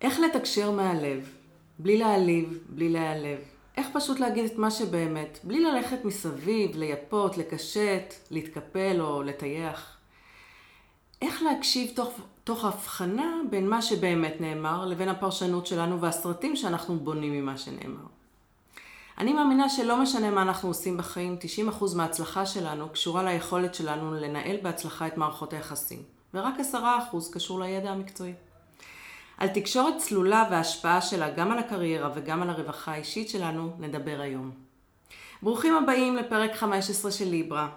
איך לתקשר מהלב, בלי להעליב, בלי להיעלב. איך פשוט להגיד את מה שבאמת, בלי ללכת מסביב, לייפות, לקשט, להתקפל או לטייח. איך להקשיב תוך, תוך הבחנה בין מה שבאמת נאמר לבין הפרשנות שלנו והסרטים שאנחנו בונים ממה שנאמר. אני מאמינה שלא משנה מה אנחנו עושים בחיים, 90% מההצלחה שלנו קשורה ליכולת שלנו לנהל בהצלחה את מערכות היחסים, ורק 10% קשור לידע המקצועי. על תקשורת צלולה וההשפעה שלה גם על הקריירה וגם על הרווחה האישית שלנו נדבר היום. ברוכים הבאים לפרק 15 של ליברה,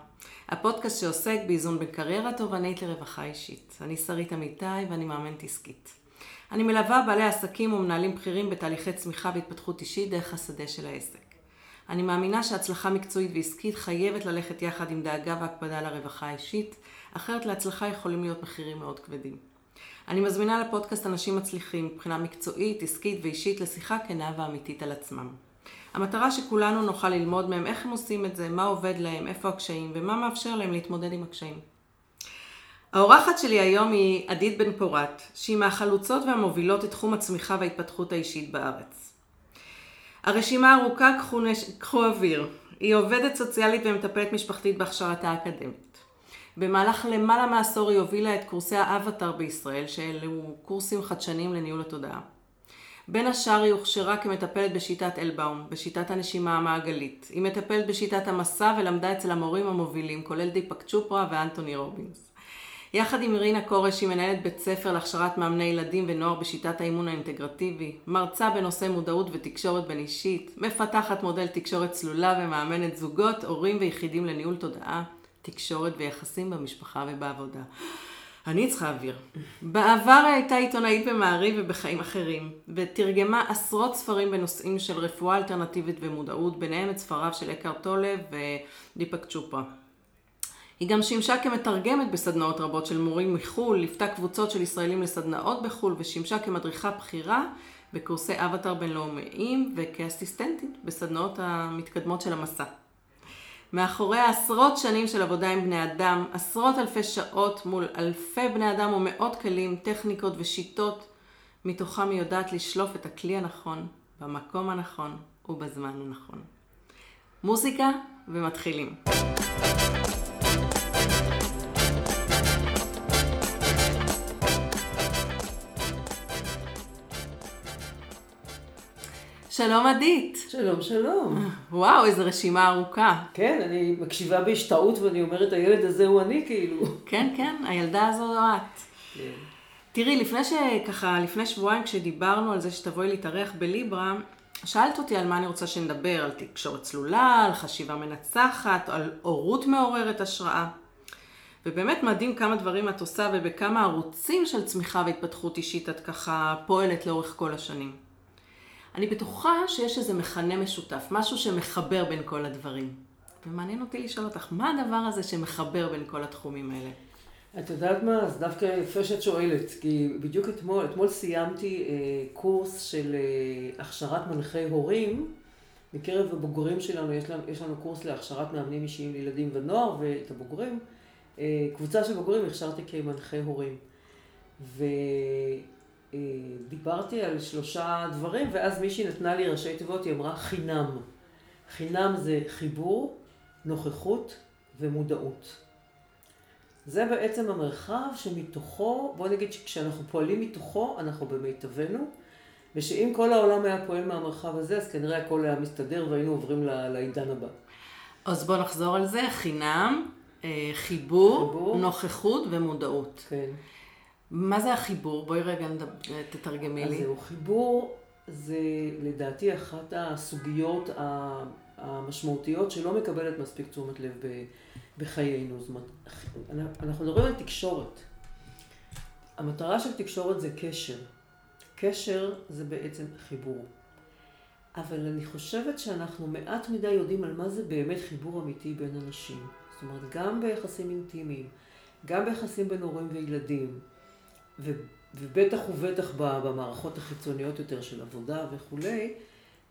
הפודקאסט שעוסק באיזון בין קריירה תובענית לרווחה אישית. אני שרית אמיתי ואני מאמנת עסקית. אני מלווה בעלי עסקים ומנהלים בכירים בתהליכי צמיחה והתפתחות אישית דרך השדה של העסק. אני מאמינה שהצלחה מקצועית ועסקית חייבת ללכת יחד עם דאגה והקפדה על הרווחה האישית, אחרת להצלחה יכולים להיות מחירים מאוד כבדים. אני מזמינה לפודקאסט אנשים מצליחים מבחינה מקצועית, עסקית ואישית לשיחה כנה ואמיתית על עצמם. המטרה שכולנו נוכל ללמוד מהם איך הם עושים את זה, מה עובד להם, איפה הקשיים ומה מאפשר להם להתמודד עם הקשיים. האורחת שלי היום היא עדית בן פורת, שהיא מהחלוצות והמובילות את תחום הצמיחה וההתפתחות האישית בארץ. הרשימה ארוכה, קחו אוויר. היא עובדת סוציאלית ומטפלת משפחתית בהכשרתה האקדמית. במהלך למעלה מעשור היא הובילה את קורסי האבטר בישראל, שאלו קורסים חדשניים לניהול התודעה. בין השאר היא הוכשרה כמטפלת בשיטת אלבאום, בשיטת הנשימה המעגלית. היא מטפלת בשיטת המסע ולמדה אצל המורים המובילים, כולל דיפק צ'ופרה ואנטוני רובינס. יחד עם רינה כורש היא מנהלת בית ספר להכשרת מאמני ילדים ונוער בשיטת האימון האינטגרטיבי, מרצה בנושא מודעות ותקשורת בין אישית, מפתחת מודל תקשורת צלולה ומאמנת זוגות, הורים ויחידים לניהול תודעה. תקשורת ויחסים במשפחה ובעבודה. אני צריכה אוויר. בעבר הייתה עיתונאית במעריב ובחיים אחרים, ותרגמה עשרות ספרים בנושאים של רפואה אלטרנטיבית ומודעות, ביניהם את ספריו של אקר טולה ודיפק צ'ופרה. היא גם שימשה כמתרגמת בסדנאות רבות של מורים מחו"ל, ליוותה קבוצות של ישראלים לסדנאות בחו"ל, ושימשה כמדריכה בכירה בקורסי אבטר בינלאומיים וכאסיסטנטית בסדנאות המתקדמות של המסע. מאחורי עשרות שנים של עבודה עם בני אדם, עשרות אלפי שעות מול אלפי בני אדם ומאות כלים, טכניקות ושיטות, מתוכם היא יודעת לשלוף את הכלי הנכון, במקום הנכון ובזמן הנכון. מוזיקה ומתחילים. שלום עדית. שלום, שלום. וואו, איזו רשימה ארוכה. כן, אני מקשיבה בהשתאות ואני אומרת, הילד הזה הוא אני, כאילו. כן, כן, הילדה הזו זו את. כן. תראי, לפני שככה, לפני שבועיים כשדיברנו על זה שתבואי להתארח בליברה, שאלת אותי על מה אני רוצה שנדבר, על תקשורת צלולה, על חשיבה מנצחת, על הורות מעוררת השראה. ובאמת מדהים כמה דברים את עושה ובכמה ערוצים של צמיחה והתפתחות אישית את ככה פועלת לאורך כל השנים. אני בטוחה שיש איזה מכנה משותף, משהו שמחבר בין כל הדברים. ומעניין אותי לשאול אותך, מה הדבר הזה שמחבר בין כל התחומים האלה? את יודעת מה? אז דווקא יפה שאת שואלת, כי בדיוק אתמול, אתמול סיימתי אה, קורס של אה, הכשרת מנחי הורים. מקרב הבוגרים שלנו, יש לנו, יש לנו קורס להכשרת מאמנים אישיים לילדים ונוער, ואת הבוגרים, אה, קבוצה של בוגרים הכשרתי כמנחי הורים. ו... אה, דיברתי על שלושה דברים, ואז מישהי נתנה לי ראשי תיבות, היא אמרה חינם. חינם זה חיבור, נוכחות ומודעות. זה בעצם המרחב שמתוכו, בוא נגיד שכשאנחנו פועלים מתוכו, אנחנו במיטבנו, ושאם כל העולם היה פועל מהמרחב הזה, אז כנראה הכל היה מסתדר והיינו עוברים לעידן הבא. אז בוא נחזור על זה, חינם, אה, חיבור, חיבור. נוכחות ומודעות. כן. מה זה החיבור? בואי רגע תתרגמי לי. אז זהו, חיבור זה לדעתי אחת הסוגיות המשמעותיות שלא מקבלת מספיק תשומת לב בחיינו. זאת אומרת, אנחנו מדברים על תקשורת. המטרה של תקשורת זה קשר. קשר זה בעצם חיבור. אבל אני חושבת שאנחנו מעט מדי יודעים על מה זה באמת חיבור אמיתי בין אנשים. זאת אומרת, גם ביחסים אינטימיים, גם ביחסים בין הורים וילדים, ובטח ובטח במערכות החיצוניות יותר של עבודה וכולי,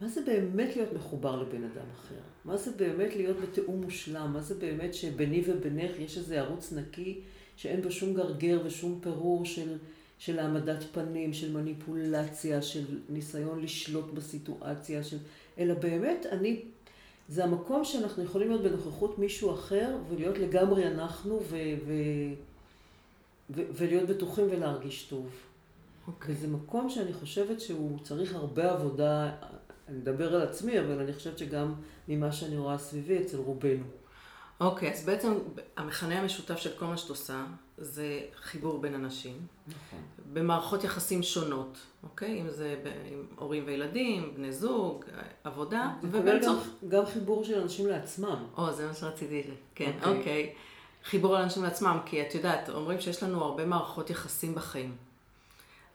מה זה באמת להיות מחובר לבן אדם אחר? מה זה באמת להיות בתיאום מושלם? מה זה באמת שביני ובינך יש איזה ערוץ נקי שאין בו שום גרגר ושום פירור של, של העמדת פנים, של מניפולציה, של ניסיון לשלוט בסיטואציה, של... אלא באמת, אני, זה המקום שאנחנו יכולים להיות בנוכחות מישהו אחר ולהיות לגמרי אנחנו ו... ו... ו... ולהיות בטוחים ולהרגיש טוב. Okay. אוקיי. וזה מקום שאני חושבת שהוא צריך הרבה עבודה, אני מדבר על עצמי, אבל אני חושבת שגם ממה שאני רואה סביבי אצל רובנו. אוקיי, okay, אז בעצם המכנה המשותף של כל מה שאת עושה זה חיבור בין אנשים. נכון. במערכות יחסים שונות, אוקיי? אם זה עם הורים וילדים, בני זוג, עבודה, ובאמצעות... גם, גם חיבור של אנשים לעצמם. או, זה מה שרציתי, כן, אוקיי. אוקיי. חיבור לאנשים לעצמם, כי את יודעת, אומרים שיש לנו הרבה מערכות יחסים בחיים.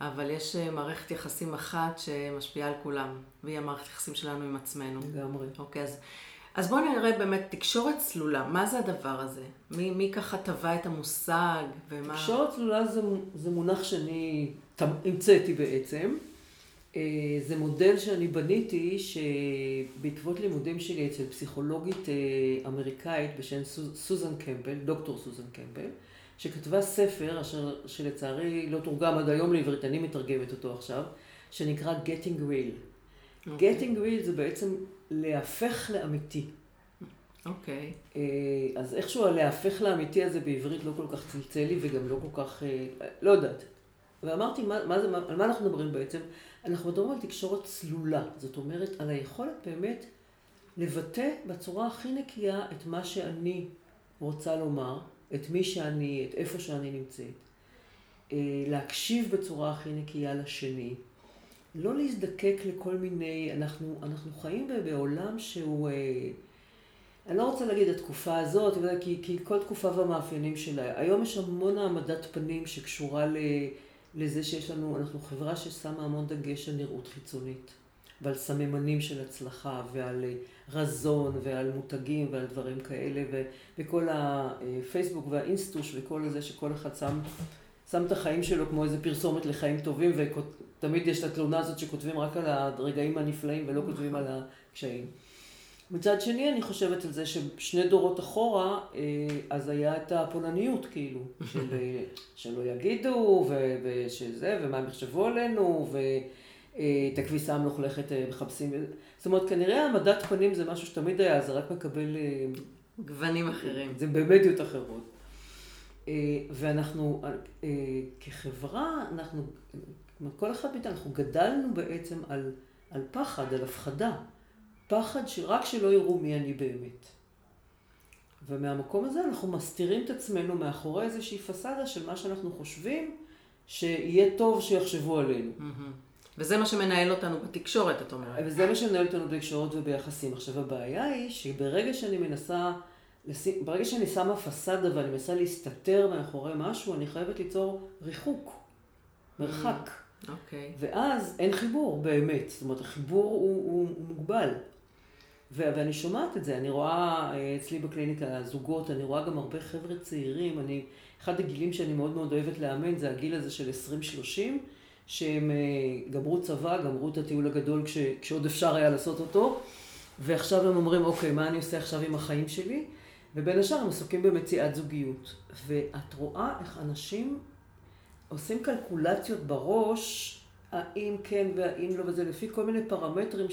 אבל יש אה, מערכת יחסים אחת שמשפיעה על כולם, והיא המערכת יחסים שלנו עם עצמנו. לגמרי. אוקיי, אז אז בואו נראה באמת תקשורת צלולה, מה זה הדבר הזה? מי, מי ככה טבע את המושג ומה... תקשורת צלולה זה, זה מונח שאני המצאתי בעצם. אה, זה מודל שאני בניתי שבעקבות לימודים שלי אצל פסיכולוגית אה, אמריקאית בשם סוזן קמפל, דוקטור סוזן קמפל, שכתבה ספר אשר שלצערי לא תורגם עד היום לעברית, אני מתרגמת אותו עכשיו, שנקרא Getting Real. Okay. אוקיי. Getting Real זה בעצם להפך לאמיתי. אוקיי. Okay. אה, אז איכשהו הלהפך לאמיתי הזה בעברית לא כל כך צלצל לי וגם לא כל כך, לא יודעת. ואמרתי, מה, מה זה, על מה אנחנו מדברים בעצם? אנחנו מדברים על תקשורת צלולה. זאת אומרת, על היכולת באמת לבטא בצורה הכי נקייה את מה שאני רוצה לומר, את מי שאני, את איפה שאני נמצאת. אה, להקשיב בצורה הכי נקייה לשני. לא להזדקק לכל מיני, אנחנו, אנחנו חיים בעולם שהוא, אה, אני לא רוצה להגיד התקופה הזאת, כי, כי כל תקופה והמאפיינים שלה. היום יש המון העמדת פנים שקשורה ל, לזה שיש לנו, אנחנו חברה ששמה המון דגש על נראות חיצונית, ועל סממנים של הצלחה, ועל אה, רזון, ועל מותגים, ועל דברים כאלה, ו, וכל הפייסבוק והאינסטוש וכל זה שכל אחד שם, שם את החיים שלו כמו איזה פרסומת לחיים טובים, תמיד יש את התלונה הזאת שכותבים רק על הרגעים הנפלאים ולא כותבים על הקשיים. מצד שני, אני חושבת על זה ששני דורות אחורה, אה, אז היה את הפולניות, כאילו, של, אה, שלא יגידו, ושזה, ומה הם יחשבו עלינו, ואת הכביסה המלוכלכת אה, מחפשים. זאת אומרת, כנראה העמדת פנים זה משהו שתמיד היה, זה רק מקבל... גוונים אחרים. זה במדיות אחרות. ואנחנו, כחברה, אנחנו כל אחד מאיתנו, אנחנו גדלנו בעצם על, על פחד, על הפחדה. פחד שרק שלא יראו מי אני באמת. ומהמקום הזה אנחנו מסתירים את עצמנו מאחורי איזושהי פסאדה של מה שאנחנו חושבים שיהיה טוב שיחשבו עלינו. וזה מה שמנהל אותנו בתקשורת, את אומרת. וזה מה שמנהל אותנו בתקשורת וביחסים. עכשיו, הבעיה היא שברגע שאני מנסה, ברגע שאני שמה פסאדה ואני מנסה להסתתר מאחורי משהו, אני חייבת ליצור ריחוק, מרחק. אוקיי. Okay. ואז אין חיבור באמת, זאת אומרת החיבור הוא, הוא, הוא מוגבל. ו- ואני שומעת את זה, אני רואה אה, אצלי בקליניקה זוגות, אני רואה גם הרבה חבר'ה צעירים, אני, אחד הגילים שאני מאוד מאוד אוהבת לאמן זה הגיל הזה של 20-30, שהם אה, גמרו צבא, גמרו את הטיול הגדול כש, כשעוד אפשר היה לעשות אותו, ועכשיו הם אומרים, אוקיי, מה אני עושה עכשיו עם החיים שלי? ובין השאר הם עסוקים במציאת זוגיות. ואת רואה איך אנשים עושים קלקולציות בראש, האם כן והאם לא, וזה לפי כל מיני פרמטרים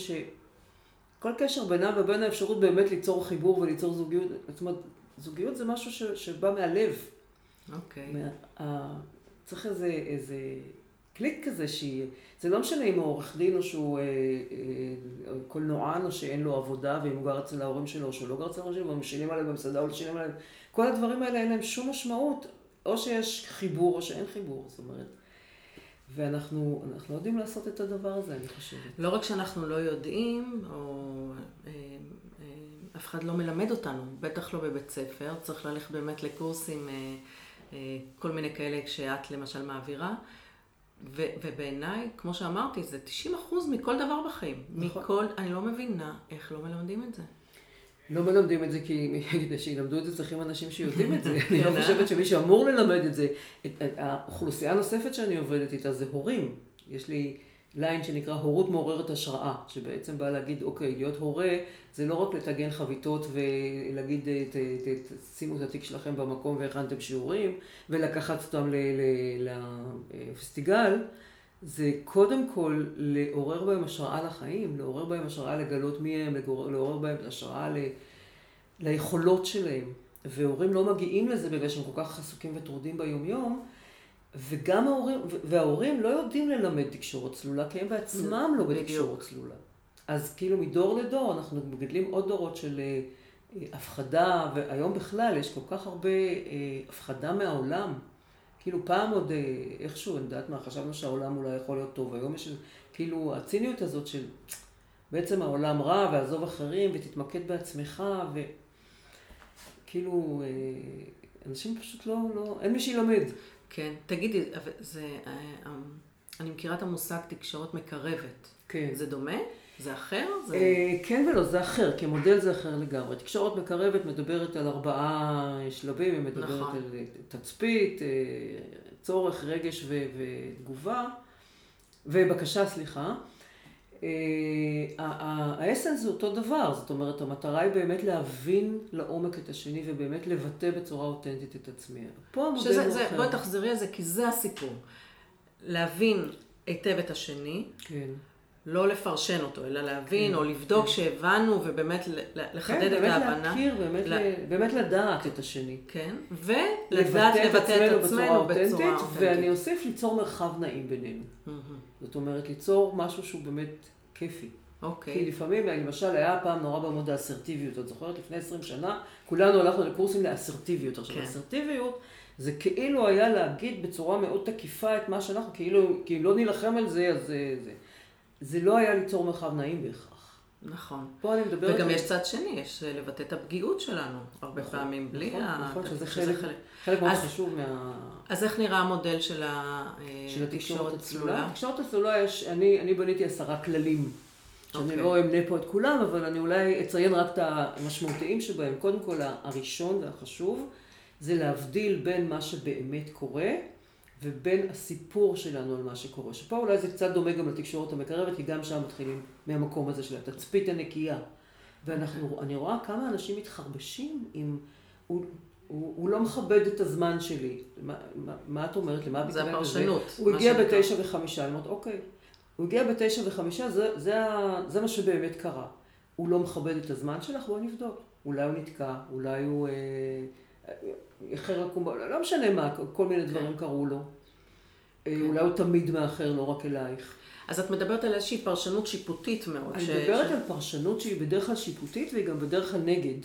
שכל קשר בינם ובין האפשרות באמת ליצור חיבור וליצור זוגיות, זאת אומרת, זוגיות זה משהו ש, שבא מהלב. אוקיי. Okay. מה, צריך איזה, איזה קליק כזה שהיא, זה לא משנה אם הוא עורך דין או שהוא אה, אה, קולנוען או שאין לו עבודה ואם הוא גר אצל ההורים שלו או שהוא לא גר אצל ההורים שלו והם משלמים עליהם במסעדה או לא משלמים עליהם, כל הדברים האלה אין להם שום משמעות. או שיש חיבור או שאין חיבור, זאת אומרת. ואנחנו לא יודעים לעשות את הדבר הזה, אני חושבת. לא רק שאנחנו לא יודעים, או אה, אה, אף אחד לא מלמד אותנו, בטח לא בבית ספר, צריך ללכת באמת לקורסים, אה, כל מיני כאלה שאת למשל מעבירה. ו- ובעיניי, כמו שאמרתי, זה 90 אחוז מכל דבר בחיים. נכון. מכל, אני לא מבינה איך לא מלמדים את זה. לא מלמדים את זה כי כדי שילמדו את זה צריכים אנשים שיודעים את זה. אני לא חושבת שמי שאמור ללמד את זה, האוכלוסייה הנוספת שאני עובדת איתה זה הורים. יש לי ליין שנקרא הורות מעוררת השראה, שבעצם בא להגיד, אוקיי, להיות הורה זה לא רק לטגן חביתות ולהגיד, שימו את התיק שלכם במקום והכנתם שיעורים, ולקחת אותם לפסטיגל, זה קודם כל לעורר בהם השראה לחיים, לעורר בהם השראה לגלות מי הם, לעורר בהם השראה ל... ליכולות שלהם. והורים לא מגיעים לזה בגלל שהם כל כך עסוקים וטרודים ביומיום, וגם ההורים, וההורים לא יודעים ללמד תקשורת צלולה, כי הם בעצמם לא בתקשורת צלולה. אז כאילו מדור לדור אנחנו מגדלים עוד דורות של אה, הפחדה, והיום בכלל יש כל כך הרבה אה, הפחדה מהעולם. כאילו פעם עוד אה, איכשהו, אני יודעת מה, חשבנו שהעולם אולי יכול להיות טוב. היום יש כאילו הציניות הזאת של בעצם העולם רע, ועזוב אחרים, ותתמקד בעצמך, וכאילו, אנשים פשוט לא, לא, אין מי שילמד. כן, תגידי, זה, אני מכירה את המושג תקשורת מקרבת. כן. זה דומה? זה אחר? זה... אה, כן ולא, זה אחר, כי המודל זה אחר לגמרי. תקשורת מקרבת מדברת על ארבעה שלבים, היא מדברת נכון. על תצפית, אה, צורך, רגש ו- ותגובה, ובקשה, סליחה. אה, האסנס זה אותו דבר, זאת אומרת, המטרה היא באמת להבין לעומק את השני ובאמת לבטא בצורה אותנטית את עצמי. פה המודל הוא אחר. בואי תחזרי על זה, כי זה הסיפור. להבין היטב את השני. כן. לא לפרשן אותו, אלא להבין כן, או לבדוק כן. שהבנו ובאמת לחדד כן, את ההבנה. כן, באמת להכיר, באמת, ל... באמת לדעת את השני. כן, ולדעת לבטא את עצמנו בצורה אותנטית. ואני אוסיף ליצור מרחב נעים בינינו. Mm-hmm. זאת אומרת, ליצור משהו שהוא באמת כיפי. אוקיי. כי לפעמים, למשל, היה פעם נורא במוד האסרטיביות. את זוכרת? לפני 20 שנה, כולנו הלכנו לקורסים לאסרטיביות. עכשיו, כן. אסרטיביות זה כאילו היה להגיד בצורה מאוד תקיפה את מה שאנחנו, כאילו, כי לא נילחם על זה, אז זה... זה. לא היה ליצור מרחב נעים בהכרח. נכון. פה אני מדברת... וגם יש צד שני, יש לבטא את הפגיעות שלנו, הרבה נכון, פעמים, בלי נכון, ה... נכון, שזה חלק, חלק, חלק מאוד חשוב מה... אז איך נראה המודל של התקשורת הצלולה? התקשורת הצלולה, יש, אני, אני בניתי עשרה כללים. שאני okay. לא אמנה פה את כולם, אבל אני אולי אציין רק את המשמעותיים שבהם. קודם כל, הראשון והחשוב, זה להבדיל בין מה שבאמת קורה, ובין הסיפור שלנו על מה שקורה. שפה אולי זה קצת דומה גם לתקשורת המקרבת, כי גם שם מתחילים מהמקום הזה של התצפית הנקייה. ואנחנו, okay. אני רואה כמה אנשים מתחרבשים עם... הוא, הוא, הוא לא מכבד את הזמן שלי. מה, מה, מה את אומרת? למה? זה הפרשנות. הוא הגיע בתשע וחמישה, אני אומרת, אוקיי. הוא הגיע בתשע וחמישה, זה, זה, זה מה שבאמת קרה. הוא לא מכבד את הזמן שלך, בואי נבדוק. אולי הוא נתקע, אולי הוא... אה, איחר לקום, לא משנה מה, כל מיני דברים כן. קרו לו. אה, אולי הוא תמיד מאחר, לא רק אלייך. אז את מדברת על איזושהי פרשנות שיפוטית מאוד. אני מדברת על פרשנות שהיא בדרך כלל שיפוטית והיא גם בדרך כלל נגד.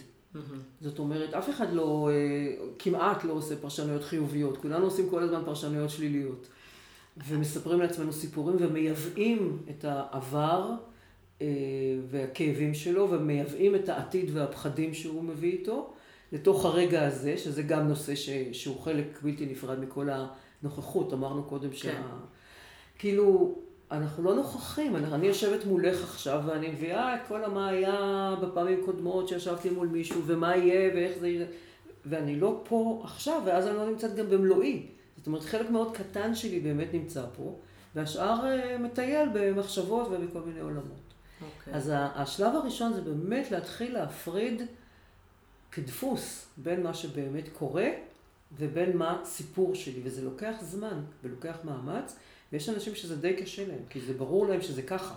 זאת אומרת, אף אחד לא, אה, כמעט לא עושה פרשנויות חיוביות. כולנו עושים כל הזמן פרשנויות שליליות. ומספרים לעצמנו סיפורים ומייבאים את העבר אה, והכאבים שלו, ומייבאים את העתיד והפחדים שהוא מביא איתו. לתוך הרגע הזה, שזה גם נושא ש, שהוא חלק בלתי נפרד מכל הנוכחות. אמרנו קודם שה... כן. כאילו, אנחנו לא נוכחים. אני, אני יושבת מולך עכשיו ואני מביאה את כל מה היה בפעמים קודמות שישבתי מול מישהו, ומה יהיה ואיך זה יהיה, ואני לא פה עכשיו, ואז אני לא נמצאת גם במלואי. זאת אומרת, חלק מאוד קטן שלי באמת נמצא פה, והשאר uh, מטייל במחשבות ובכל מיני עולמות. Okay. אוקיי. אז השלב הראשון זה באמת להתחיל להפריד כדפוס בין מה שבאמת קורה ובין מה סיפור שלי, וזה לוקח זמן ולוקח מאמץ, ויש אנשים שזה די קשה להם, כי זה ברור להם שזה ככה.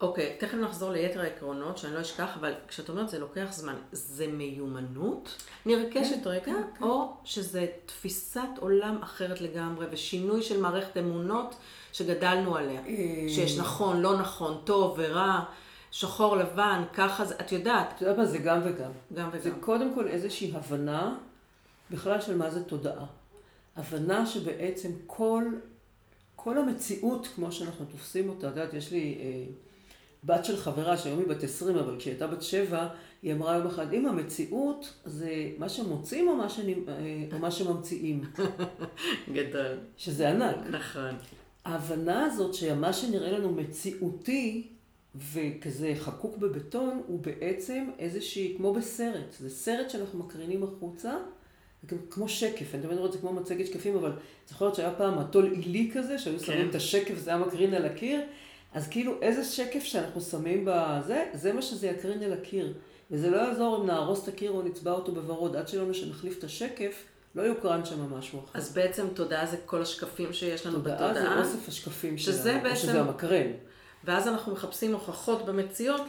אוקיי, okay, תכף נחזור ליתר העקרונות, שאני לא אשכח, אבל כשאת אומרת זה לוקח זמן, זה מיומנות נרכשת כן, רגע, כן, כן. או שזה תפיסת עולם אחרת לגמרי, ושינוי של מערכת אמונות שגדלנו עליה, אה, שיש נכון, לא נכון, טוב ורע. שחור לבן, ככה זה, את יודעת. את יודעת מה, זה גם וגם. גם וגם. זה קודם כל איזושהי הבנה בכלל של מה זה תודעה. הבנה שבעצם כל, כל המציאות, כמו שאנחנו תופסים אותה, את יודעת, יש לי אה, בת של חברה שהיום היא בת 20, אבל כשהיא הייתה בת 7, היא אמרה יום אחד, אם המציאות זה מה שמוצאים או מה, שאני, אה, או מה שממציאים. גדול. שזה ענק. נכון. ההבנה הזאת שמה שנראה לנו מציאותי, וכזה חקוק בבטון, הוא בעצם איזושהי, כמו בסרט, זה סרט שאנחנו מקרינים החוצה, כמו שקף, אני תמיד את זה כמו מצגת שקפים, אבל זוכרת שהיה פעם מטול עילי כזה, שהיו שמים כן. את השקף, זה היה מקרין על הקיר, אז כאילו איזה שקף שאנחנו שמים בזה, זה מה שזה יקרין על הקיר. וזה לא יעזור אם נהרוס את הקיר או נצבע אותו בוורוד, עד שלא נחליף את השקף, לא יוקרן שם משהו אחר. אז בעצם תודעה זה כל השקפים שיש לנו תודעה. תודעה זה אוסף השקפים שלנו, בעצם... או שזה המקרן. ואז אנחנו מחפשים הוכחות במציאות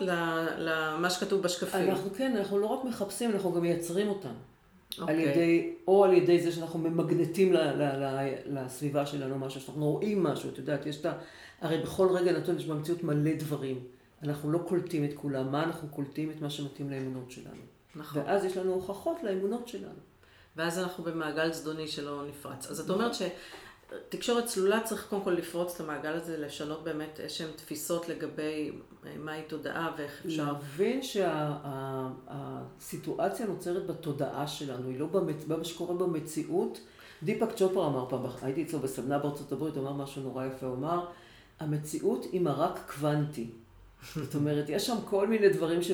למה שכתוב בשקפים. אנחנו כן, אנחנו לא רק מחפשים, אנחנו גם מייצרים אותם. Okay. על אוקיי. ידי, או על ידי זה שאנחנו ממגנטים ל, ל, ל, לסביבה שלנו משהו, שאנחנו רואים משהו, את יודעת, יש את ה... הרי בכל רגע נתון יש במציאות מלא דברים. אנחנו לא קולטים את כולם, מה אנחנו קולטים? את מה שמתאים לאמונות שלנו. נכון. ואז יש לנו הוכחות לאמונות שלנו. ואז אנחנו במעגל זדוני שלא נפרץ. אז את אומרת שתקשורת צלולה צריך קודם כל לפרוץ את המעגל הזה, לשנות באמת איזשהן תפיסות לגבי אה, מהי תודעה ואיך אפשר... להבין שהסיטואציה שה, נוצרת בתודעה שלנו, היא לא במצ... במה שקורה במציאות. דיפק צ'ופר אמר פעם, הייתי אצלו בסדנה בארצות הברית, הוא אמר משהו נורא יפה, הוא אמר, המציאות היא מרק קוונטי. זאת אומרת, יש שם כל מיני דברים ש...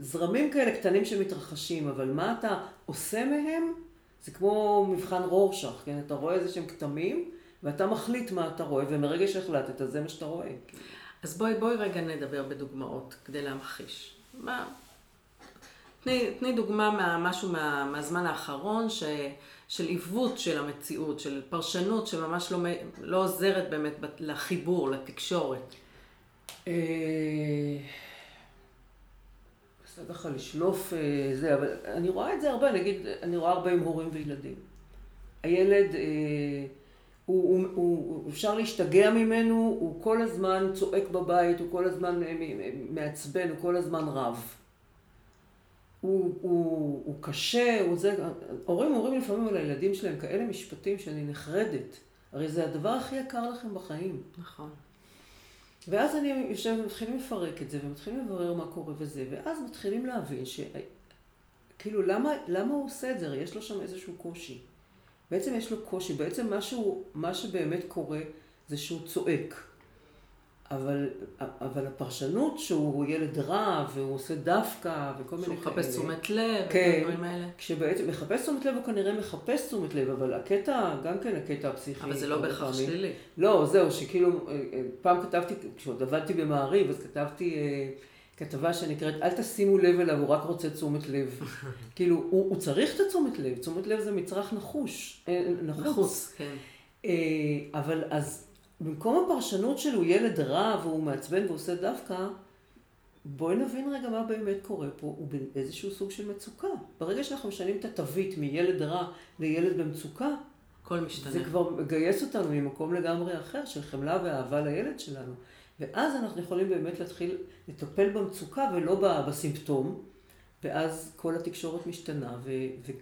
זרמים כאלה קטנים שמתרחשים, אבל מה אתה עושה מהם? זה כמו מבחן רורשך, כן? אתה רואה איזה שהם כתמים, ואתה מחליט מה אתה רואה, ומרגע שהחלטת, זה מה שאתה רואה. אז בואי, בואי רגע נדבר בדוגמאות, כדי להמחיש. מה... תני, תני דוגמה מהמשהו מה, מהזמן האחרון, ש, של עיוות של המציאות, של פרשנות שממש לא, לא עוזרת באמת לחיבור, לתקשורת. ככה לשלוף אה, זה, אבל אני רואה את זה הרבה, נגיד, אני רואה הרבה עם הורים וילדים. הילד, אה, הוא, הוא, הוא, אפשר להשתגע ממנו, הוא כל הזמן צועק בבית, הוא כל הזמן אה, מעצבן, הוא כל הזמן רב. הוא, הוא, הוא קשה, הוא זה, הורים אומרים לפעמים על הילדים שלהם כאלה משפטים שאני נחרדת. הרי זה הדבר הכי יקר לכם בחיים. נכון. ואז אני יושבת ומתחילים לפרק את זה, ומתחילים לברר מה קורה וזה, ואז מתחילים להבין ש... כאילו, למה, למה הוא עושה את זה? יש לו שם איזשהו קושי. בעצם יש לו קושי, בעצם מה, שהוא, מה שבאמת קורה זה שהוא צועק. אבל, אבל הפרשנות שהוא ילד רע, והוא עושה דווקא, וכל מיני כאלה. שהוא מחפש תשומת לב, כן, ודברים האלה. כשבעצם מחפש תשומת לב, הוא כנראה מחפש תשומת לב, אבל הקטע, גם כן הקטע הפסיכי. אבל זה לא בהכרח שלילי. לא, זהו, שכאילו, אה, אה, פעם כתבתי, כשעוד עבדתי במעריב, אז כתבתי אה, כתבה שנקראת, אל תשימו לב אליו, הוא רק רוצה תשומת לב. כאילו, הוא, הוא צריך את התשומת לב, תשומת לב זה מצרך נחוש, נחוץ. נחוץ, כן. אבל אז... במקום הפרשנות שלו, ילד רע והוא מעצבן ועושה דווקא, בואי נבין רגע מה באמת קורה פה, הוא באיזשהו סוג של מצוקה. ברגע שאנחנו משנים את התווית מילד רע לילד במצוקה, הכל משתנה. זה כבר מגייס אותנו ממקום לגמרי אחר, של חמלה ואהבה לילד שלנו. ואז אנחנו יכולים באמת להתחיל לטפל במצוקה ולא בסימפטום, ואז כל התקשורת משתנה, ו- ו-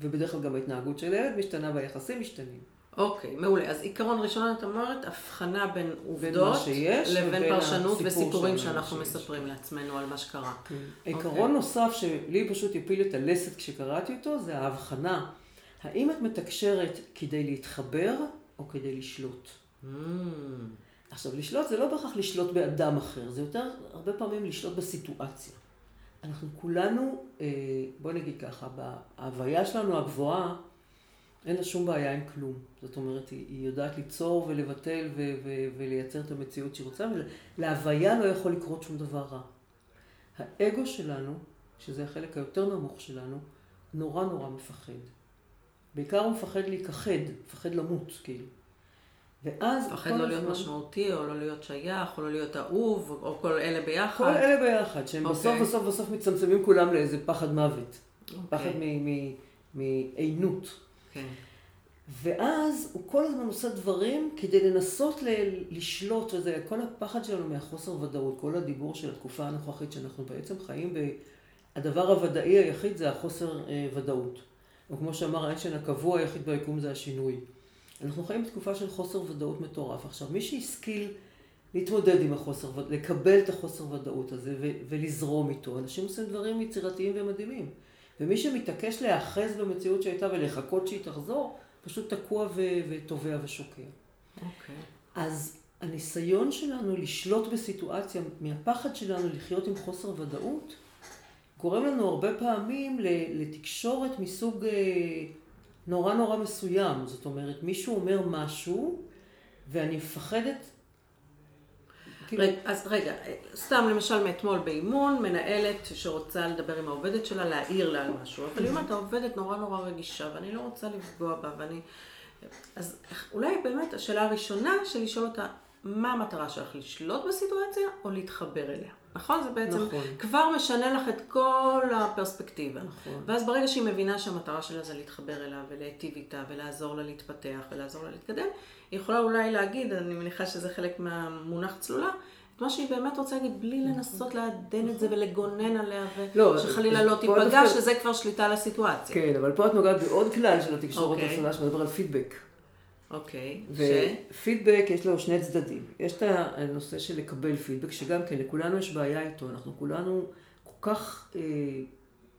ובדרך כלל גם ההתנהגות של הילד משתנה והיחסים משתנים. אוקיי, מעולה. אז עיקרון ראשון את אומרת, הבחנה בין עובדות לבין פרשנות וסיפורים שאנחנו שיש. מספרים לעצמנו על מה שקרה. כן. אוקיי. עיקרון נוסף שלי פשוט הפיל את הלסת כשקראתי אותו, זה ההבחנה. האם את מתקשרת כדי להתחבר או כדי לשלוט? Mm. עכשיו, לשלוט זה לא בהכרח לשלוט באדם אחר, זה יותר הרבה פעמים לשלוט בסיטואציה. אנחנו כולנו, אה, בואי נגיד ככה, בהוויה שלנו הגבוהה, אין לה שום בעיה עם כלום. זאת אומרת, היא, היא יודעת ליצור ולבטל ו- ו- ולייצר את המציאות שהיא רוצה, ולהוויה לא יכול לקרות שום דבר רע. האגו שלנו, שזה החלק היותר נמוך שלנו, נורא נורא מפחד. בעיקר הוא מפחד להיכחד, מפחד למות, כאילו. ואז... מפחד לא להיות משמעותי, או לא להיות שייך, או לא להיות אהוב, או כל אלה ביחד. כל אלה ביחד, שהם okay. בסוף אוקיי. בסוף בסוף מצמצמים כולם לאיזה פחד מוות. Okay. אוקיי. פחד מעינות. כן. ואז הוא כל הזמן עושה דברים כדי לנסות ל- לשלוט, וזה כל הפחד שלנו מהחוסר ודאות, כל הדיבור של התקופה הנוכחית שאנחנו בעצם חיים ב... הדבר הוודאי היחיד זה החוסר אה, ודאות. או כמו שאמר איינשטיין, הקבוע היחיד ביקום זה השינוי. אנחנו חיים בתקופה של חוסר ודאות מטורף. עכשיו, מי שהשכיל להתמודד עם החוסר, לקבל את החוסר ודאות הזה ו- ולזרום איתו, אנשים עושים דברים יצירתיים ומדהימים. ומי שמתעקש להיאחז במציאות שהייתה ולחכות שהיא תחזור, פשוט תקוע וטובע ושוקע. אוקיי. Okay. אז הניסיון שלנו לשלוט בסיטואציה, מהפחד שלנו לחיות עם חוסר ודאות, גורם לנו הרבה פעמים לתקשורת מסוג אה, נורא נורא מסוים. זאת אומרת, מישהו אומר משהו, ואני מפחדת... כאילו... רגע, אז רגע, סתם למשל מאתמול באימון, מנהלת שרוצה לדבר עם העובדת שלה, להעיר לה על משהו, אבל היא אומרת, העובדת נורא נורא רגישה, ואני לא רוצה לפגוע בה, ואני... אז אולי באמת השאלה הראשונה של לשאול אותה, מה המטרה שלך, לשלוט בסיטואציה או להתחבר אליה? נכון? זה בעצם נכון. כבר משנה לך את כל הפרספקטיבה. נכון. ואז ברגע שהיא מבינה שהמטרה שלה זה להתחבר אליה ולהיטיב איתה ולעזור לה להתפתח ולעזור לה להתקדם, היא יכולה אולי להגיד, אני מניחה שזה חלק מהמונח צלולה, את מה שהיא באמת רוצה להגיד, בלי נכון. לנסות לעדן את זה ולגונן עליה, ושחלילה לא, לא תיפגע, שזה כבר שליטה על הסיטואציה. כן, אבל פה את נוגעת בעוד כלל של התקשורת okay. אוקיי. שמדבר על פידבק. אוקיי. ופידבק יש לו שני צדדים. יש את הנושא של לקבל פידבק, שגם כן, לכולנו יש בעיה איתו. אנחנו כולנו כל כך אה,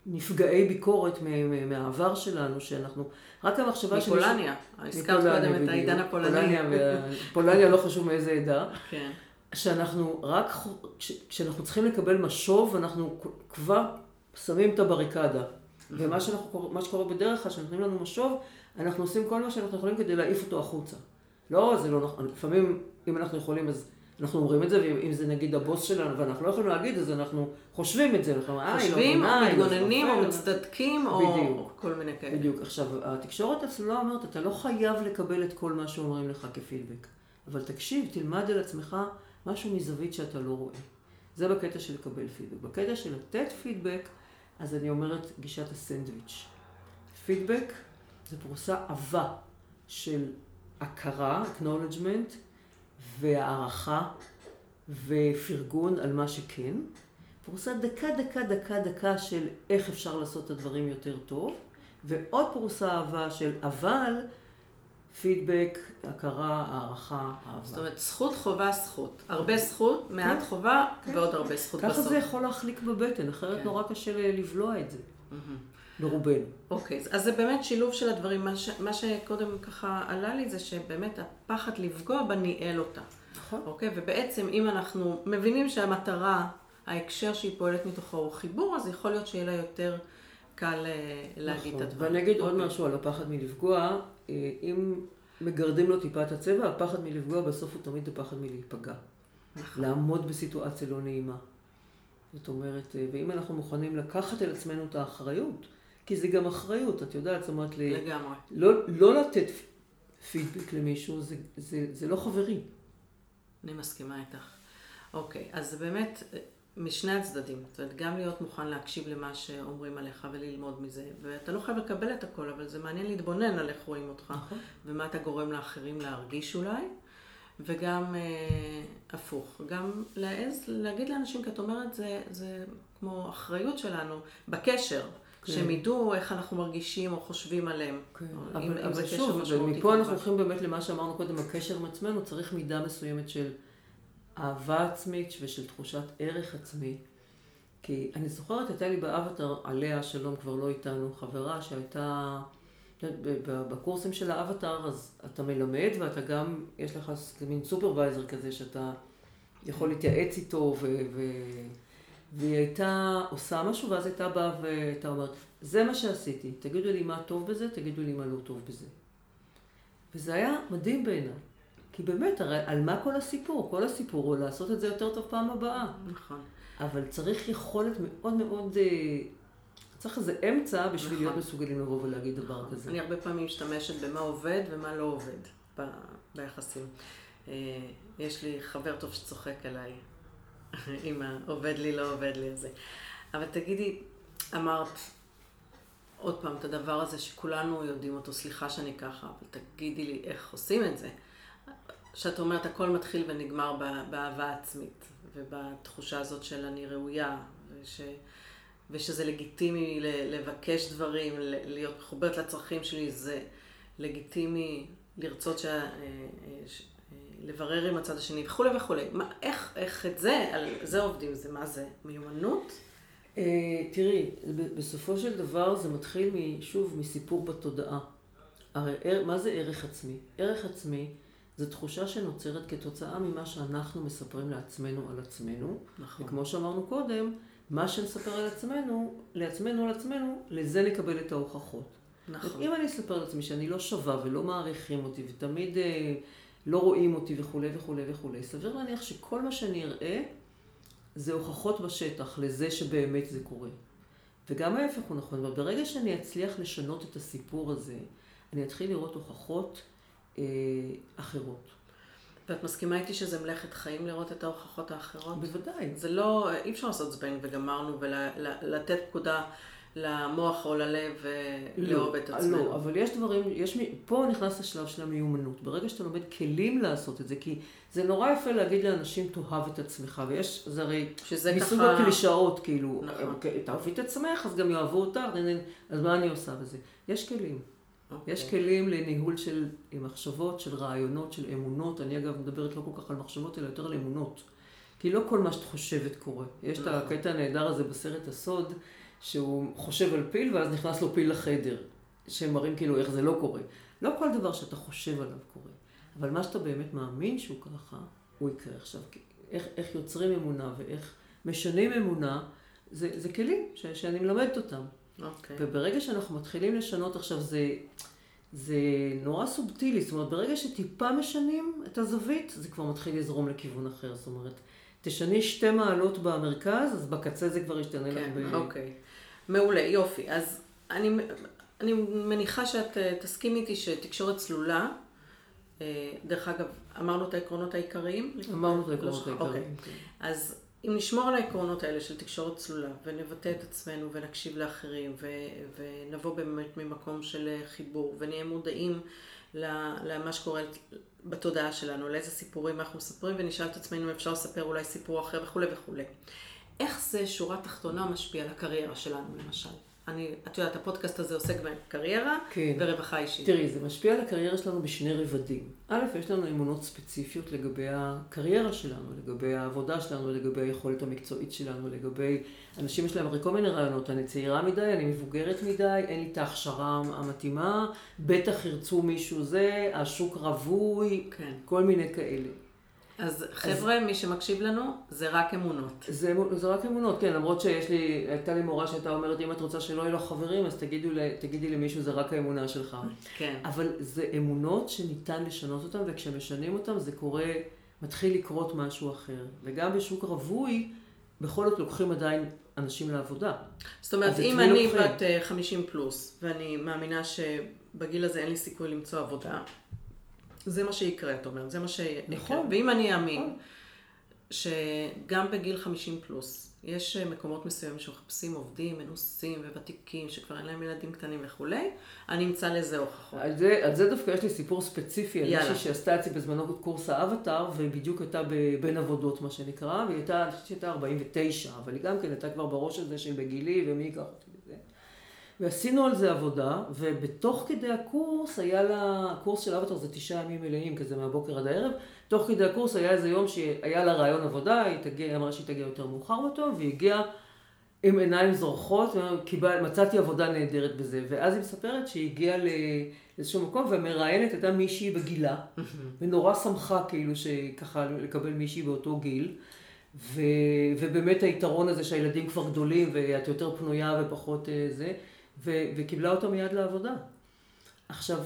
נפגעי ביקורת מהעבר שלנו, שאנחנו, רק המחשבה של... מפולניה. הזכרת קודם את העידן הפולני. פולניה לא חשוב מאיזה עדה. כן. שאנחנו רק, כשאנחנו צריכים לקבל משוב, אנחנו כבר שמים את הבריקדה. ומה שקורה בדרך כלל, כשנותנים לנו משוב, אנחנו עושים כל מה שאנחנו יכולים כדי להעיף אותו החוצה. לא, זה לא נכון. לפעמים, אם אנחנו יכולים, אז אנחנו אומרים את זה, ואם זה נגיד הבוס שלנו, ואנחנו לא יכולים להגיד, אז אנחנו חושבים את זה. אנחנו אה, חושבים, או מתגוננים, או מצטדקים, או כל מיני כאלה. בדיוק. עכשיו, התקשורת הצלולה אומרת, אתה לא חייב לקבל את כל מה שאומרים לך כפידבק. אבל תקשיב, תלמד על עצמך משהו מזווית שאתה לא רואה. זה בקטע של לקבל פידבק. בקטע של לתת פידבק, אז אני אומרת גישת הסנדוויץ'. פידבק זה פרוסה עבה של הכרה, acknowledgement, והערכה ופרגון על מה שכן. פרוסה דקה, דקה, דקה, דקה של איך אפשר לעשות את הדברים יותר טוב, ועוד פרוסה אהבה של אבל, פידבק, הכרה, הערכה, אהבה. זאת אומרת, זכות, חובה, זכות. הרבה זכות, מעט כן, חובה, כן. ועוד הרבה זכות בסוף. ככה זה יכול להחליק בבטן, אחרת כן. נורא קשה לבלוע את זה. לרובנו. אוקיי, אז זה באמת שילוב של הדברים. מה, ש, מה שקודם ככה עלה לי זה שבאמת הפחד לפגוע בה ניהל אותה. נכון. אוקיי, ובעצם אם אנחנו מבינים שהמטרה, ההקשר שהיא פועלת מתוכו הוא חיבור, אז יכול להיות שיהיה לה יותר קל אה, להגיד נכון. את הדברים. ואני אגיד אוקיי. עוד משהו על הפחד מלפגוע. אה, אם מגרדים לו טיפה את הצבע, הפחד מלפגוע בסוף הוא תמיד הפחד מלהיפגע. נכון. לעמוד בסיטואציה לא נעימה. זאת אומרת, אה, ואם אנחנו מוכנים לקחת על עצמנו את האחריות, כי זה גם אחריות, את יודעת, זאת אומרת, לגמרי. לא, לא לתת פידבק למישהו, זה, זה, זה לא חברי. אני מסכימה איתך. אוקיי, אז באמת, משני הצדדים. זאת אומרת, גם להיות מוכן להקשיב למה שאומרים עליך וללמוד מזה. ואתה לא חייב לקבל את הכל, אבל זה מעניין להתבונן על איך רואים אותך, נכון. ומה אתה גורם לאחרים להרגיש אולי. וגם אה, הפוך, גם להעז להגיד לאנשים, כי את אומרת, זה, זה כמו אחריות שלנו בקשר. כן. שהם ידעו איך אנחנו מרגישים או חושבים עליהם. כן. אבל, אם, אבל שוב, ומפה אנחנו הולכים באמת למה שאמרנו קודם, הקשר עם עצמנו, צריך מידה מסוימת של אהבה עצמית ושל תחושת ערך עצמי. כי אני זוכרת, הייתה לי באבטר, עליה שלום כבר לא איתנו, חברה שהייתה, בקורסים של האבטר, אז אתה מלמד ואתה גם, יש לך מין סופרוויזר כזה שאתה יכול להתייעץ איתו ו... ו והיא הייתה עושה משהו, ואז הייתה באה והייתה אומרת, זה מה שעשיתי, תגידו לי מה טוב בזה, תגידו לי מה לא טוב בזה. וזה היה מדהים בעיניי. כי באמת, הרי על מה כל הסיפור? כל הסיפור הוא לעשות את זה יותר טוב פעם הבאה. נכון. אבל צריך יכולת מאוד מאוד... אה, צריך איזה אמצע בשביל נכון. להיות מסוגלים לבוא ולהגיד דבר נכון. כזה. אני הרבה פעמים משתמשת במה עובד ומה לא עובד ב... ביחסים. אה, יש לי חבר טוב שצוחק עליי, עם העובד לי, לא עובד לי הזה. אבל תגידי, אמרת עוד פעם את הדבר הזה שכולנו יודעים אותו, סליחה שאני ככה, אבל תגידי לי איך עושים את זה. שאת אומרת, הכל מתחיל ונגמר באהבה עצמית, ובתחושה הזאת של אני ראויה, וש, ושזה לגיטימי לבקש דברים, להיות מחוברת לצרכים שלי, זה לגיטימי לרצות ש... אה, אה, לברר עם הצד השני וכולי וכולי. מה, איך, איך את זה, על זה עובדים, זה מה זה? מיומנות? Uh, תראי, בסופו של דבר זה מתחיל, שוב, מסיפור בתודעה. הרי מה זה ערך עצמי? ערך עצמי זה תחושה שנוצרת כתוצאה ממה שאנחנו מספרים לעצמנו על עצמנו. נכון. וכמו שאמרנו קודם, מה שנספר על עצמנו, לעצמנו, על עצמנו, לזה נקבל את ההוכחות. נכון. אם אני אספר לעצמי שאני לא שווה ולא מעריכים אותי ותמיד אה, לא רואים אותי וכולי וכולי וכולי, סביר להניח שכל מה שאני אראה זה הוכחות בשטח לזה שבאמת זה קורה. וגם ההפך הוא נכון, אבל ברגע שאני אצליח לשנות את הסיפור הזה, אני אתחיל לראות הוכחות אה, אחרות. ואת מסכימה איתי שזה מלאכת חיים לראות את ההוכחות האחרות? בוודאי. זה לא, אי אפשר לעשות זבנג וגמרנו ולתת פקודה למוח או ללב ולאהוב את עצמנו. לא, אבל יש דברים, יש, פה נכנס השלב של המיומנות. ברגע שאתה לומד כלים לעשות את זה, כי זה נורא יפה להגיד לאנשים, תאהב את עצמך, ויש, זה הרי מסוג ככה... הקלישאות, כאילו, נכון. אוקיי, תאהבי את עצמך, אז גם יאהבו אותך, אז מה אני עושה בזה? יש כלים. Okay. אוקיי. יש כלים לניהול של מחשבות, של רעיונות, של אמונות. אני אגב מדברת לא כל כך על מחשבות, אלא יותר על אמונות. כי לא כל מה שאת חושבת קורה. יש נכון. את הקטע הנהדר הזה בסרט הסוד, שהוא חושב על פיל ואז נכנס לו פיל לחדר, שמראים כאילו איך זה לא קורה. לא כל דבר שאתה חושב עליו קורה, אבל מה שאתה באמת מאמין שהוא ככה, הוא יקרה עכשיו. איך, איך יוצרים אמונה ואיך משנים אמונה, זה, זה כלים ש, שאני מלמדת אותם. Okay. אוקיי. וברגע שאנחנו מתחילים לשנות עכשיו, זה, זה נורא סובטילי, זאת אומרת, ברגע שטיפה משנים את הזווית, זה כבר מתחיל לזרום לכיוון אחר. זאת אומרת, תשני שתי מעלות במרכז, אז בקצה זה כבר ישתנה כן, לך ב... אוקיי. מעולה, יופי. אז אני, אני מניחה שאת אה, תסכימי איתי שתקשורת צלולה, אה, דרך אגב, אמרנו את העקרונות העיקריים? אמרנו את העקרונות העיקריים. אוקיי. כן. אז אם נשמור על העקרונות האלה של תקשורת צלולה, ונבטא את עצמנו ונקשיב לאחרים, ו, ונבוא באמת ממקום של חיבור, ונהיה מודעים למה שקורה בתודעה שלנו, לאיזה סיפורים אנחנו מספרים, ונשאל את עצמנו אם אפשר לספר אולי סיפור אחר וכולי וכולי. איך זה שורה תחתונה משפיע על הקריירה שלנו למשל? אני, את יודעת, הפודקאסט הזה עוסק בקריירה כן. ורווחה אישית. תראי, זה משפיע על הקריירה שלנו בשני רבדים. א', יש לנו אמונות ספציפיות לגבי הקריירה שלנו, לגבי העבודה שלנו, לגבי היכולת המקצועית שלנו, לגבי... אנשים יש להם הרי כל מיני רעיונות, אני צעירה מדי, אני מבוגרת מדי, אין לי את ההכשרה המתאימה, בטח ירצו מישהו זה, השוק רווי, כן. כל מיני כאלה. אז חבר'ה, אז... מי שמקשיב לנו, זה רק אמונות. זה, זה רק אמונות, כן, למרות שיש לי, הייתה לי מורה שהייתה אומרת, אם את רוצה שלא יהיו לך חברים, אז תגידו, תגידי למישהו, זה רק האמונה שלך. כן. אבל זה אמונות שניתן לשנות אותן, וכשמשנים אותן זה קורה, מתחיל לקרות משהו אחר. וגם בשוק רווי, בכל זאת לוקחים עדיין אנשים לעבודה. זאת אומרת, אם אני בת 50 אה, פלוס, ואני מאמינה שבגיל הזה אין לי סיכוי למצוא עבודה, זה מה שיקרה, את אומרת, זה מה שיקרה. נכון. ואם אני אאמין, נכון. שגם בגיל 50 פלוס, יש מקומות מסוימים שמחפשים עובדים מנוסים וותיקים, שכבר אין להם ילדים קטנים וכולי, אני אמצא לזה הוכחות. על זה, על זה דווקא יש לי סיפור ספציפי, על מישהי שעשתה את זה בזמנו קורס האבטאר, ובדיוק הייתה בין עבודות, מה שנקרא, והיא הייתה, אני חושבת שהייתה 49, אבל היא גם כן הייתה כבר בראש הזה של בגילי, ומי ייקח אותי. ועשינו על זה עבודה, ובתוך כדי הקורס היה לה, קורס של אבטר זה תשעה ימים מלאים, כזה מהבוקר עד הערב, תוך כדי הקורס היה איזה יום שהיה לה רעיון עבודה, היא תגיע, אמרה שהיא תגיע יותר מאוחר אותו, והיא הגיעה עם עיניים זורחות, וקיבל, מצאתי עבודה נהדרת בזה, ואז היא מספרת שהיא הגיעה לאיזשהו מקום, והמראיינת הייתה מישהי בגילה, ונורא שמחה כאילו שככה לקבל מישהי באותו גיל. ו, ובאמת היתרון הזה שהילדים כבר גדולים ואת יותר פנויה ופחות אה, זה, ו- וקיבלה אותו מיד לעבודה. עכשיו,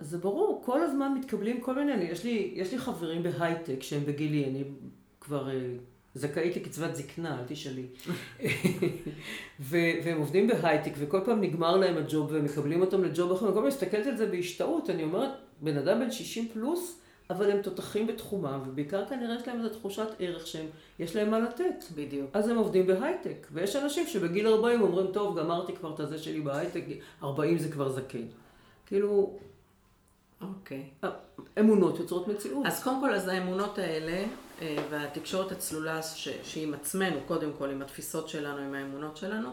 זה ברור, כל הזמן מתקבלים כל מיני, יש לי, יש לי חברים בהייטק שהם בגילי, אני כבר uh, זכאית לקצבת זקנה, אל תשאלי. ו- והם עובדים בהייטק, וכל פעם נגמר להם הג'וב והם מקבלים אותם לג'וב אחר, אני כל פעם מסתכלת על זה בהשתאות, אני אומרת, בן אדם בן 60 פלוס, אבל הם תותחים בתחומם, ובעיקר כנראה יש להם איזו תחושת ערך שהם, יש להם מה לתת. בדיוק. אז הם עובדים בהייטק, ויש אנשים שבגיל 40 אומרים, טוב, גמרתי כבר את הזה שלי בהייטק, 40 זה כבר זקן. כאילו... אוקיי. אמונות יוצרות מציאות. אז קודם כל, אז האמונות האלה, אה, והתקשורת הצלולה ש... שהיא עם עצמנו, קודם כל, עם התפיסות שלנו, עם האמונות שלנו,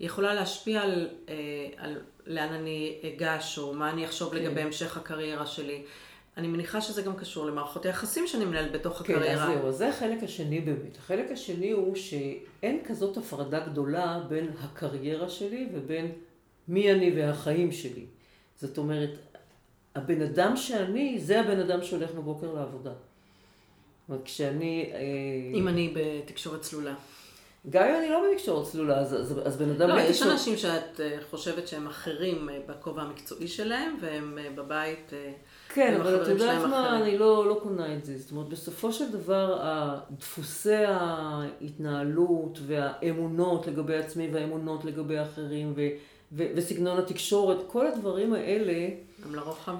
יכולה להשפיע על, אה, על לאן אני אגש, או מה אני אחשוב כן. לגבי המשך הקריירה שלי. אני מניחה שזה גם קשור למערכות היחסים שאני מנהלת בתוך כן, הקריירה. כן, אז זהו, זה החלק השני באמת. החלק השני הוא שאין כזאת הפרדה גדולה בין הקריירה שלי ובין מי אני והחיים שלי. זאת אומרת, הבן אדם שאני, זה הבן אדם שהולך בבוקר לעבודה. אומרת, כשאני... אה, אם אני בתקשורת צלולה. גם אם אני לא בתקשורת צלולה, אז, אז, אז בן אדם... לא, יש בתקשורת- אנשים שאת אה, חושבת שהם אחרים אה, בכובע המקצועי שלהם, והם אה, בבית... כן, אבל את יודעת מה, אחרים. אני לא, לא קונה את זה. זאת אומרת, בסופו של דבר, דפוסי ההתנהלות והאמונות לגבי עצמי והאמונות לגבי האחרים ו, ו, וסגנון התקשורת, כל הדברים האלה הם לרוחב.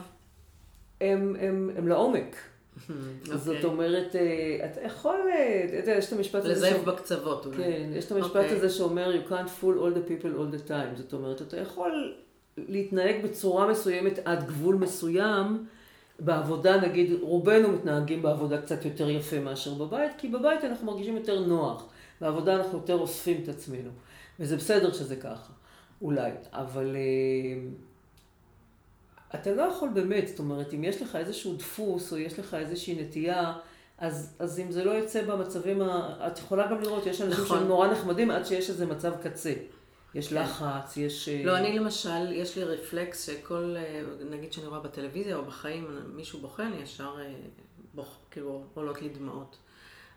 הם, הם, הם לעומק. זאת אוקיי. אומרת, אה, אתה יכול, אה, אתה יודע, יש את המשפט הזה... לזייף בקצוות אולי. כן, יש את המשפט אוקיי. הזה שאומר, you can't fool all the people all the time. זאת אומרת, אתה יכול להתנהג בצורה מסוימת עד גבול מסוים. בעבודה, נגיד, רובנו מתנהגים בעבודה קצת יותר יפה מאשר בבית, כי בבית אנחנו מרגישים יותר נוח. בעבודה אנחנו יותר אוספים את עצמנו. וזה בסדר שזה ככה, אולי. אבל אה, אתה לא יכול באמת, זאת אומרת, אם יש לך איזשהו דפוס, או יש לך איזושהי נטייה, אז, אז אם זה לא יצא במצבים, ה... את יכולה גם לראות, יש אנשים נכון. שהם נורא נחמדים עד שיש איזה מצב קצה. יש כן. לחץ, יש... אה, לא, אני למשל, יש לי רפלקס שכל, אה, נגיד שאני רואה בטלוויזיה או בחיים, מישהו בוכה, אני ישר אה, בוח, כאילו עולות לי דמעות.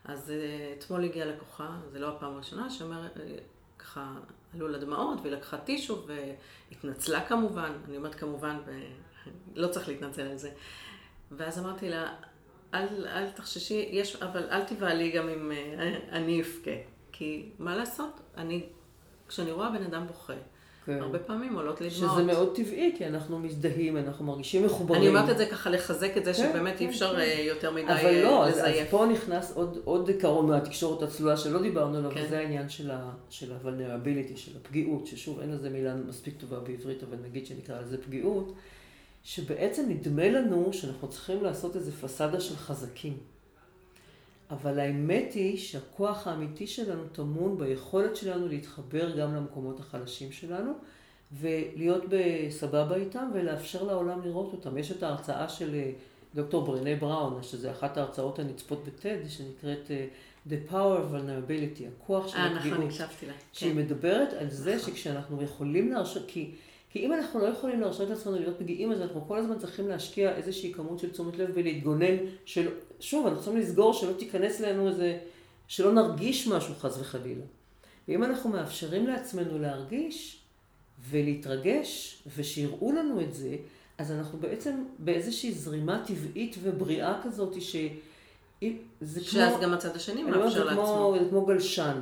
אז אתמול הגיעה לקוחה, זה לא הפעם הראשונה, שאומרת, ככה עלו לה דמעות, והיא לקחה טישו והתנצלה כמובן, אני אומרת כמובן, ו... לא צריך להתנצל על זה. ואז אמרתי לה, אל, אל תחששי, יש, אבל אל תבעלי גם אם אני אבכה. כי מה לעשות, אני, כשאני רואה בן אדם בוכה, כן. הרבה פעמים עולות לי דמעות. שזה מאוד טבעי, כי אנחנו מזדהים, אנחנו מרגישים מחוברים. אני אומרת את זה ככה לחזק את זה כן, שבאמת כן, אי אפשר כן. אה, יותר מדי אבל אה, לא, אז, אז לזייף. פה נכנס עוד, עוד עיקרון מהתקשורת הצלולה שלא דיברנו עליו, כן. וזה העניין של ה- של ה-vulnerability, של הפגיעות, ששוב אין לזה מילה מספיק טובה בעברית, אבל נגיד שנקרא לזה פגיעות, שבעצם נדמה לנו שאנחנו צריכים לעשות איזה פסאדה של חזקים. אבל האמת היא שהכוח האמיתי שלנו טמון ביכולת שלנו להתחבר גם למקומות החלשים שלנו, ולהיות בסבבה איתם ולאפשר לעולם לראות אותם. יש את ההרצאה של אה, דוקטור ברנה בראון, שזה אחת ההרצאות הנצפות בטד, שנקראת אה, The Power of Vulnerability, הכוח של אה, נכון, הפגיעות. הקשבתי לה. שהיא כן. מדברת על זה נכון. שכשאנחנו יכולים להרשות, כי, כי אם אנחנו לא יכולים להרשות לעצמנו להיות פגיעים, אז אנחנו כל הזמן צריכים להשקיע איזושהי כמות של תשומת לב ולהתגונן, של, שוב, אנחנו צריכים לסגור שלא תיכנס לנו איזה, שלא נרגיש משהו חס וחלילה. ואם אנחנו מאפשרים לעצמנו להרגיש ולהתרגש, ושיראו לנו את זה, אז אנחנו בעצם באיזושהי זרימה טבעית ובריאה כזאת, ש... זה שאז גם הצד השני מאפשר כמו, לעצמו. זה כמו גלשן.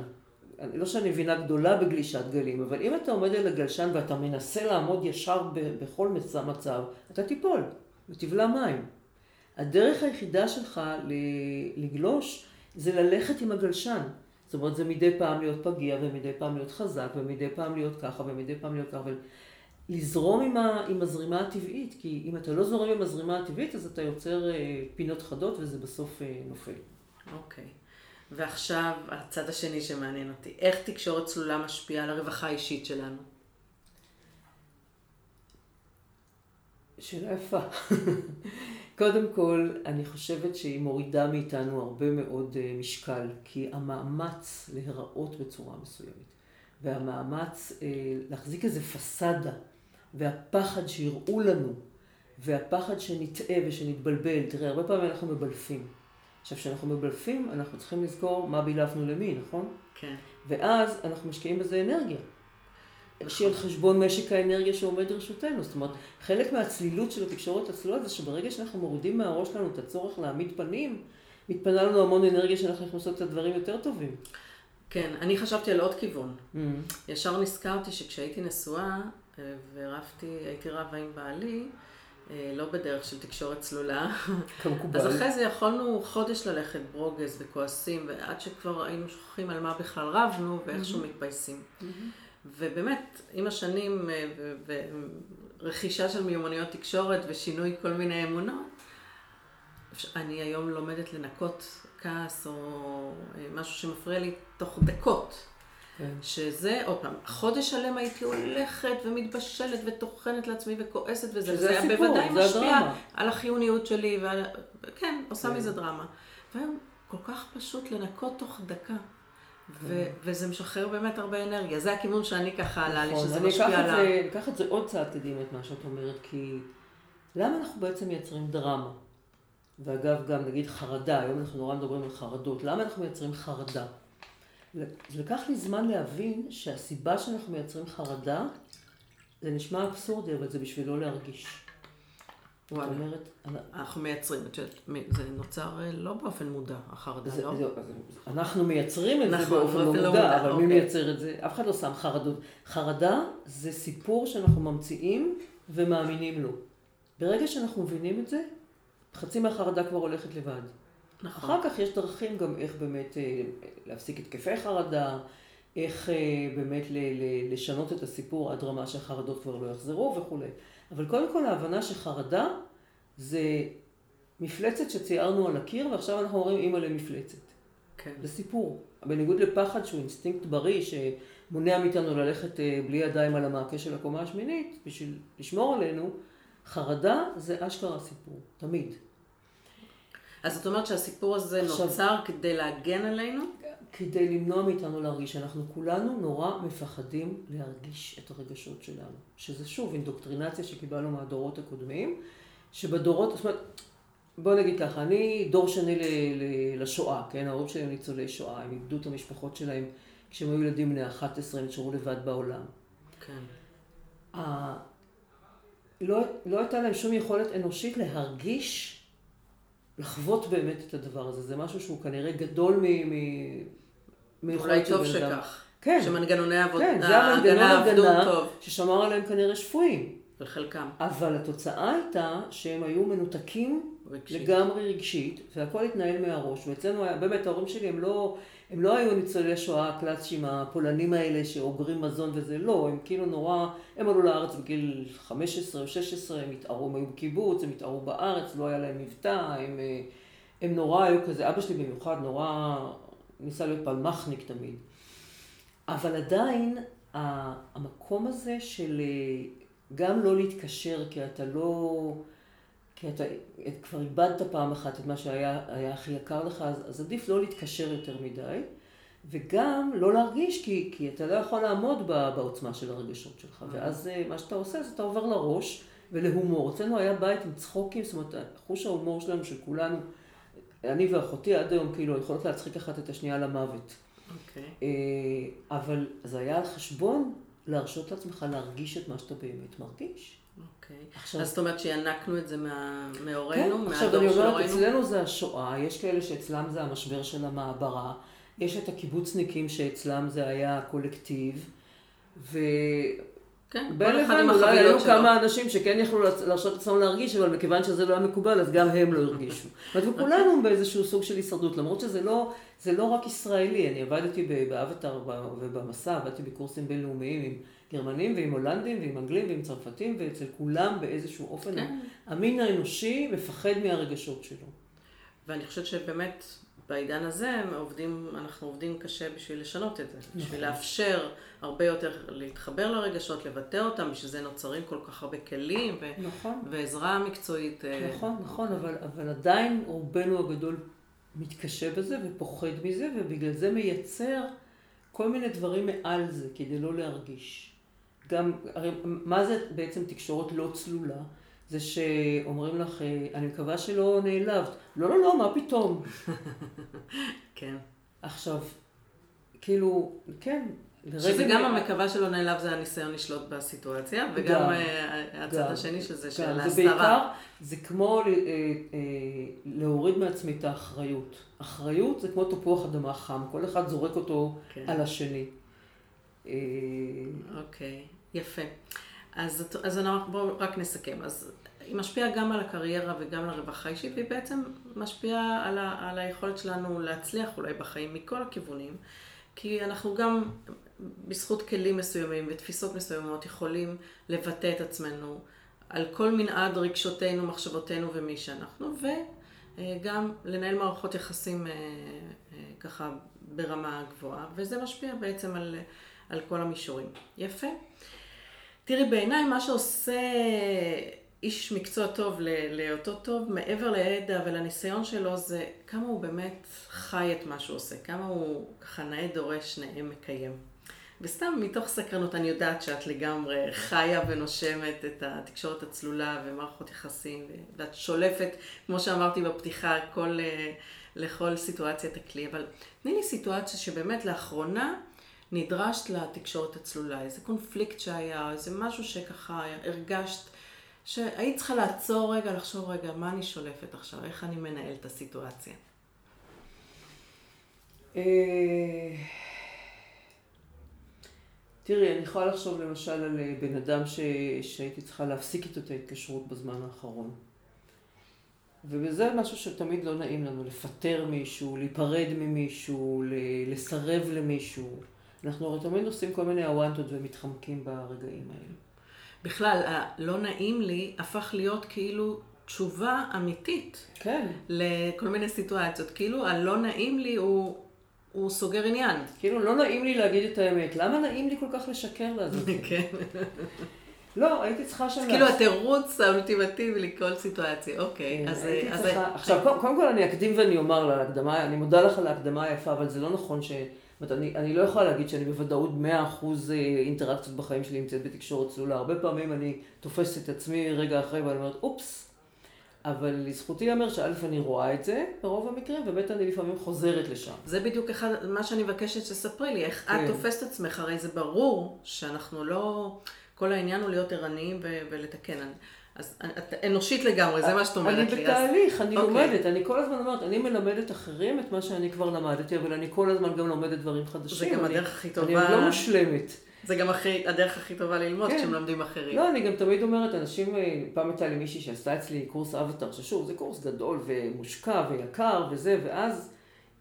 לא שאני מבינה גדולה בגלישת גלים, אבל אם אתה עומד על הגלשן ואתה מנסה לעמוד ישר ב- בכל מצ- מצב, אתה תיפול ותבלע מים. הדרך היחידה שלך לגלוש זה ללכת עם הגלשן. זאת אומרת, זה מדי פעם להיות פגיע, ומדי פעם להיות חזק, ומדי פעם להיות ככה, ומדי פעם להיות ככה, ולזרום עם, ה, עם הזרימה הטבעית, כי אם אתה לא זורם עם הזרימה הטבעית, אז אתה יוצר אה, פינות חדות, וזה בסוף אה, נופל. אוקיי. ועכשיו, הצד השני שמעניין אותי. איך תקשורת צלולה משפיעה על הרווחה האישית שלנו? שאלה יפה. קודם כל, אני חושבת שהיא מורידה מאיתנו הרבה מאוד אה, משקל, כי המאמץ להיראות בצורה מסוימת, והמאמץ אה, להחזיק איזה פסאדה, והפחד שיראו לנו, והפחד שנטעה ושנתבלבל, תראה, הרבה פעמים אנחנו מבלפים. עכשיו, כשאנחנו מבלפים, אנחנו צריכים לזכור מה בילפנו למי, נכון? כן. ואז אנחנו משקיעים בזה אנרגיה. שהיא על חשבון משק האנרגיה שעומד לרשותנו. זאת אומרת, חלק מהצלילות של התקשורת הצלולה זה שברגע שאנחנו מורידים מהראש שלנו את הצורך להעמיד פנים, מתפנה לנו המון אנרגיה שאנחנו יכולים לעשות את הדברים יותר טובים. כן, אני חשבתי על עוד כיוון. ישר נזכרתי שכשהייתי נשואה אה, ורבתי, הייתי רבה עם בעלי, לא בדרך של תקשורת צלולה, כמקובל. אז אחרי זה יכולנו חודש ללכת ברוגז וכועסים, ועד שכבר היינו שוכחים על מה בכלל רבנו ואיכשהו מתפייסים. ובאמת, עם השנים אה, ורכישה של מיומנויות תקשורת ושינוי כל מיני אמונות, אני היום לומדת לנקות כעס או אה, משהו שמפריע לי תוך דקות. כן. שזה, עוד פעם, חודש שלם הייתי הולכת ומתבשלת וטוחנת לעצמי וכועסת וזה, וזה היה בוודאי זה משפיע הדרמה. על החיוניות שלי, ועל... כן, עושה כן. מזה דרמה. והיום כל כך פשוט לנקות תוך דקה. ו- וזה משחרר באמת הרבה אנרגיה. זה הכיוון שאני ככה עלה לי, נכון, שזה אני משפיע את על ה... זה, אקח את זה עוד צעד קדימה, את מה שאת אומרת, כי למה אנחנו בעצם מייצרים דרמה? ואגב, גם נגיד חרדה, היום אנחנו נורא מדברים על חרדות, למה אנחנו מייצרים חרדה? זה לקח לי זמן להבין שהסיבה שאנחנו מייצרים חרדה, זה נשמע אבסורדי, אבל זה בשביל לא להרגיש. זאת אומרת, אנחנו מייצרים, את יודעת, זה נוצר אה, לא באופן מודע, החרדה, זה, לא? זה, אנחנו מייצרים את זה נכון, באופן לא מודע, מודע, אבל מי אוקיי. מייצר את זה? אף אחד לא שם חרדות. חרדה זה סיפור שאנחנו ממציאים ומאמינים לו. ברגע שאנחנו מבינים את זה, חצי מהחרדה כבר הולכת לבד. נכון. אחר כך יש דרכים גם איך באמת אה, להפסיק התקפי חרדה, איך אה, באמת לשנות את הסיפור עד רמה שהחרדות כבר לא יחזרו וכולי. אבל קודם כל ההבנה שחרדה זה מפלצת שציירנו על הקיר ועכשיו אנחנו אומרים אימא למפלצת. כן. זה סיפור. בניגוד לפחד שהוא אינסטינקט בריא שמונע מאיתנו ללכת אה, בלי ידיים על המעקה של הקומה השמינית בשביל לשמור עלינו, חרדה זה אשכרה סיפור, תמיד. אז זאת אומרת שהסיפור הזה עכשיו- נוצר כדי להגן עלינו? כדי למנוע מאיתנו להרגיש. אנחנו כולנו נורא מפחדים להרגיש את הרגשות שלנו. שזה שוב אינדוקטרינציה שקיבלנו מהדורות הקודמים, שבדורות, זאת אומרת, בוא נגיד ככה, אני דור שני ל, ל, לשואה, כן? ההורים שלי הם ניצולי שואה, הם איבדו את המשפחות שלהם כשהם היו ילדים בני 11, הם נשארו לבד בעולם. כן. ה... לא, לא הייתה להם שום יכולת אנושית להרגיש, לחוות באמת את הדבר הזה. זה משהו שהוא כנראה גדול מ... מ... אולי טוב. שכך. כן. שמנגנוני העבודה, כן, זה המנגנון הגנה. ששמר עליהם כנראה שפויים. לחלקם. אבל התוצאה הייתה שהם היו מנותקים רגשית. לגמרי רגשית, והכל התנהל מהראש. ואצלנו היה, באמת ההורים שלי הם לא, הם לא היו ניצולי שואה הקלאסיים הפולנים האלה שאוגרים מזון וזה, לא, הם כאילו נורא, הם עלו לארץ בגיל 15 או 16, הם התערו, הם היו בקיבוץ, הם התערו בארץ, לא היה להם מבטא, הם, אה, הם נורא היו כזה, אבא שלי במיוחד נורא ניסה להיות פלמחניק תמיד. אבל עדיין המקום הזה של אה, גם לא להתקשר כי אתה לא, כי אתה כבר איבדת פעם אחת את מה שהיה היה הכי יקר לך, אז, אז עדיף לא להתקשר יותר מדי, וגם לא להרגיש כי, כי אתה לא יכול לעמוד בעוצמה של הרגשות שלך, ואז אה, מה שאתה עושה זה אתה עובר לראש ולהומור. אצלנו היה בית עם צחוקים, זאת אומרת, חוש ההומור שלנו, של כולנו, אני ואחותי עד היום כאילו יכולות להצחיק אחת את השנייה למוות. אוקיי. אה, אבל זה היה על חשבון להרשות לעצמך להרגיש את מה שאתה באמת מרגיש. אוקיי. עכשיו- אז זאת אומרת שינקנו את זה מה- כן, מהורינו, עכשיו אני אומרת? אצלנו זה השואה, יש כאלה שאצלם זה המשבר של המעברה, יש את הקיבוצניקים שאצלם זה היה הקולקטיב, ובין כן, כל אחד עם אולי היו שלו. כמה אנשים שכן יכלו להרשות לעצמם להרגיש, אבל מכיוון שזה לא היה מקובל, אז גם הם לא הרגישו. זאת אומרת, וכולנו באיזשהו סוג של הישרדות, למרות שזה לא, זה לא רק ישראלי, אני עבדתי באבטר ובמסע, עבדתי בקורסים בינלאומיים עם גרמנים ועם הולנדים ועם אנגלים ועם צרפתים, ואצל כולם באיזשהו אופן, כן. המין האנושי מפחד מהרגשות שלו. ואני חושבת שבאמת בעידן הזה עובדים, אנחנו עובדים קשה בשביל לשנות את זה. בשביל לאפשר הרבה יותר להתחבר לרגשות, לבטא אותם, בשביל זה נוצרים כל כך הרבה כלים ו- נכון. ועזרה מקצועית. אה, נכון, נכון, אבל, אבל עדיין רובנו הגדול מתקשה בזה ופוחד מזה, ובגלל זה מייצר כל מיני דברים מעל זה, כדי לא להרגיש. גם, הרי מה זה בעצם תקשורת לא צלולה? זה שאומרים לך, אה, אני מקווה שלא נעלבת. לא, לא, לא, מה פתאום? כן. עכשיו, כאילו, כן. שזה גם המקווה שלא נעלב זה הניסיון לשלוט בסיטואציה, וגם גם, אה, הצד גם, השני של זה, של זה ההסתרה. בעיקר, זה כמו אה, אה, להוריד מעצמי את האחריות. אחריות זה כמו תפוח אדמה חם, כל אחד זורק אותו כן. על השני. אה, אוקיי, יפה. אז, אז בואו רק נסכם. אז היא משפיעה גם על הקריירה וגם על הרווחה האישית, והיא בעצם משפיעה על, ה, על היכולת שלנו להצליח אולי בחיים מכל הכיוונים, כי אנחנו גם בזכות כלים מסוימים ותפיסות מסוימות יכולים לבטא את עצמנו על כל מנעד רגשותינו, מחשבותינו ומי שאנחנו, וגם לנהל מערכות יחסים אה, אה, ככה ברמה גבוהה, וזה משפיע בעצם על, על כל המישורים. יפה. תראי, בעיניי מה שעושה איש מקצוע טוב לאותו טוב, מעבר לידע ולניסיון שלו, זה כמה הוא באמת חי את מה שהוא עושה, כמה הוא ככה נאה דורש, נאה מקיים. וסתם מתוך סקרנות אני יודעת שאת לגמרי חיה ונושמת את התקשורת הצלולה ומערכות יחסים, ואת שולפת, כמו שאמרתי בפתיחה, כל, אה, לכל סיטואציה את הכלי, אבל תני לי סיטואציה שבאמת לאחרונה נדרשת לתקשורת הצלולה, איזה קונפליקט שהיה, איזה משהו שככה הרגשת, שהיית צריכה לעצור רגע, לחשוב רגע, מה אני שולפת עכשיו, איך אני מנהל את הסיטואציה. אה, תראי, אני יכולה לחשוב למשל על אה, בן אדם ש... שהייתי צריכה להפסיק איתו את ההתקשרות בזמן האחרון. וזה משהו שתמיד לא נעים לנו, לפטר מישהו, להיפרד ממישהו, לסרב למישהו. אנחנו הרי תמיד עושים כל מיני אוונטות ומתחמקים ברגעים האלה. בכלל, הלא נעים לי הפך להיות כאילו תשובה אמיתית. כן. לכל מיני סיטואציות. כאילו, הלא נעים לי הוא, הוא סוגר עניין. כאילו, לא נעים לי להגיד את האמת. למה נעים לי כל כך לשקר לעזאזל? כן. לא, הייתי צריכה שם... כאילו התירוץ האולטימטיבי לכל סיטואציה, אוקיי. כן, אז... הייתי צריכה... עכשיו, קודם קודם כל אני אקדים ואני אומר להקדמה, אני מודה לך על ההקדמה היפה, אבל זה לא נכון ש... זאת אומרת, אני, אני לא יכולה להגיד שאני בוודאות 100% אינטראקציות בחיים שלי נמצאת בתקשורת צלולה. הרבה פעמים אני תופסת את עצמי רגע אחרי ואני אומרת, אופס. אבל לזכותי ייאמר שא' אני רואה את זה ברוב המקרים, וב' אני לפעמים חוזרת לשם. זה בדיוק אחד, מה שאני מבקשת שתספרי לי, איך כן. את תופסת עצמך, הרי זה ברור שאנחנו לא, כל העניין הוא להיות ערניים ולתקן. אז את אנושית לגמרי, זה מה שאת אומרת אני לי. אז- בתהליך, אני אוקיי. לומדת, אני כל הזמן אומרת, אני מלמדת אחרים את מה שאני כבר למדתי, אבל אני כל הזמן גם לומדת דברים חדשים. זה גם אני- הדרך הכי אני טובה. עוד לא מושלמת. זה גם הכי, הדרך הכי טובה ללמוד כן. כשמלמדים אחרים. לא, אני גם תמיד אומרת, אנשים, אה, פעם הייתה לי מישהי שעשתה אצלי קורס אבטר, ששוב, זה קורס גדול ומושקע ויקר וזה, ואז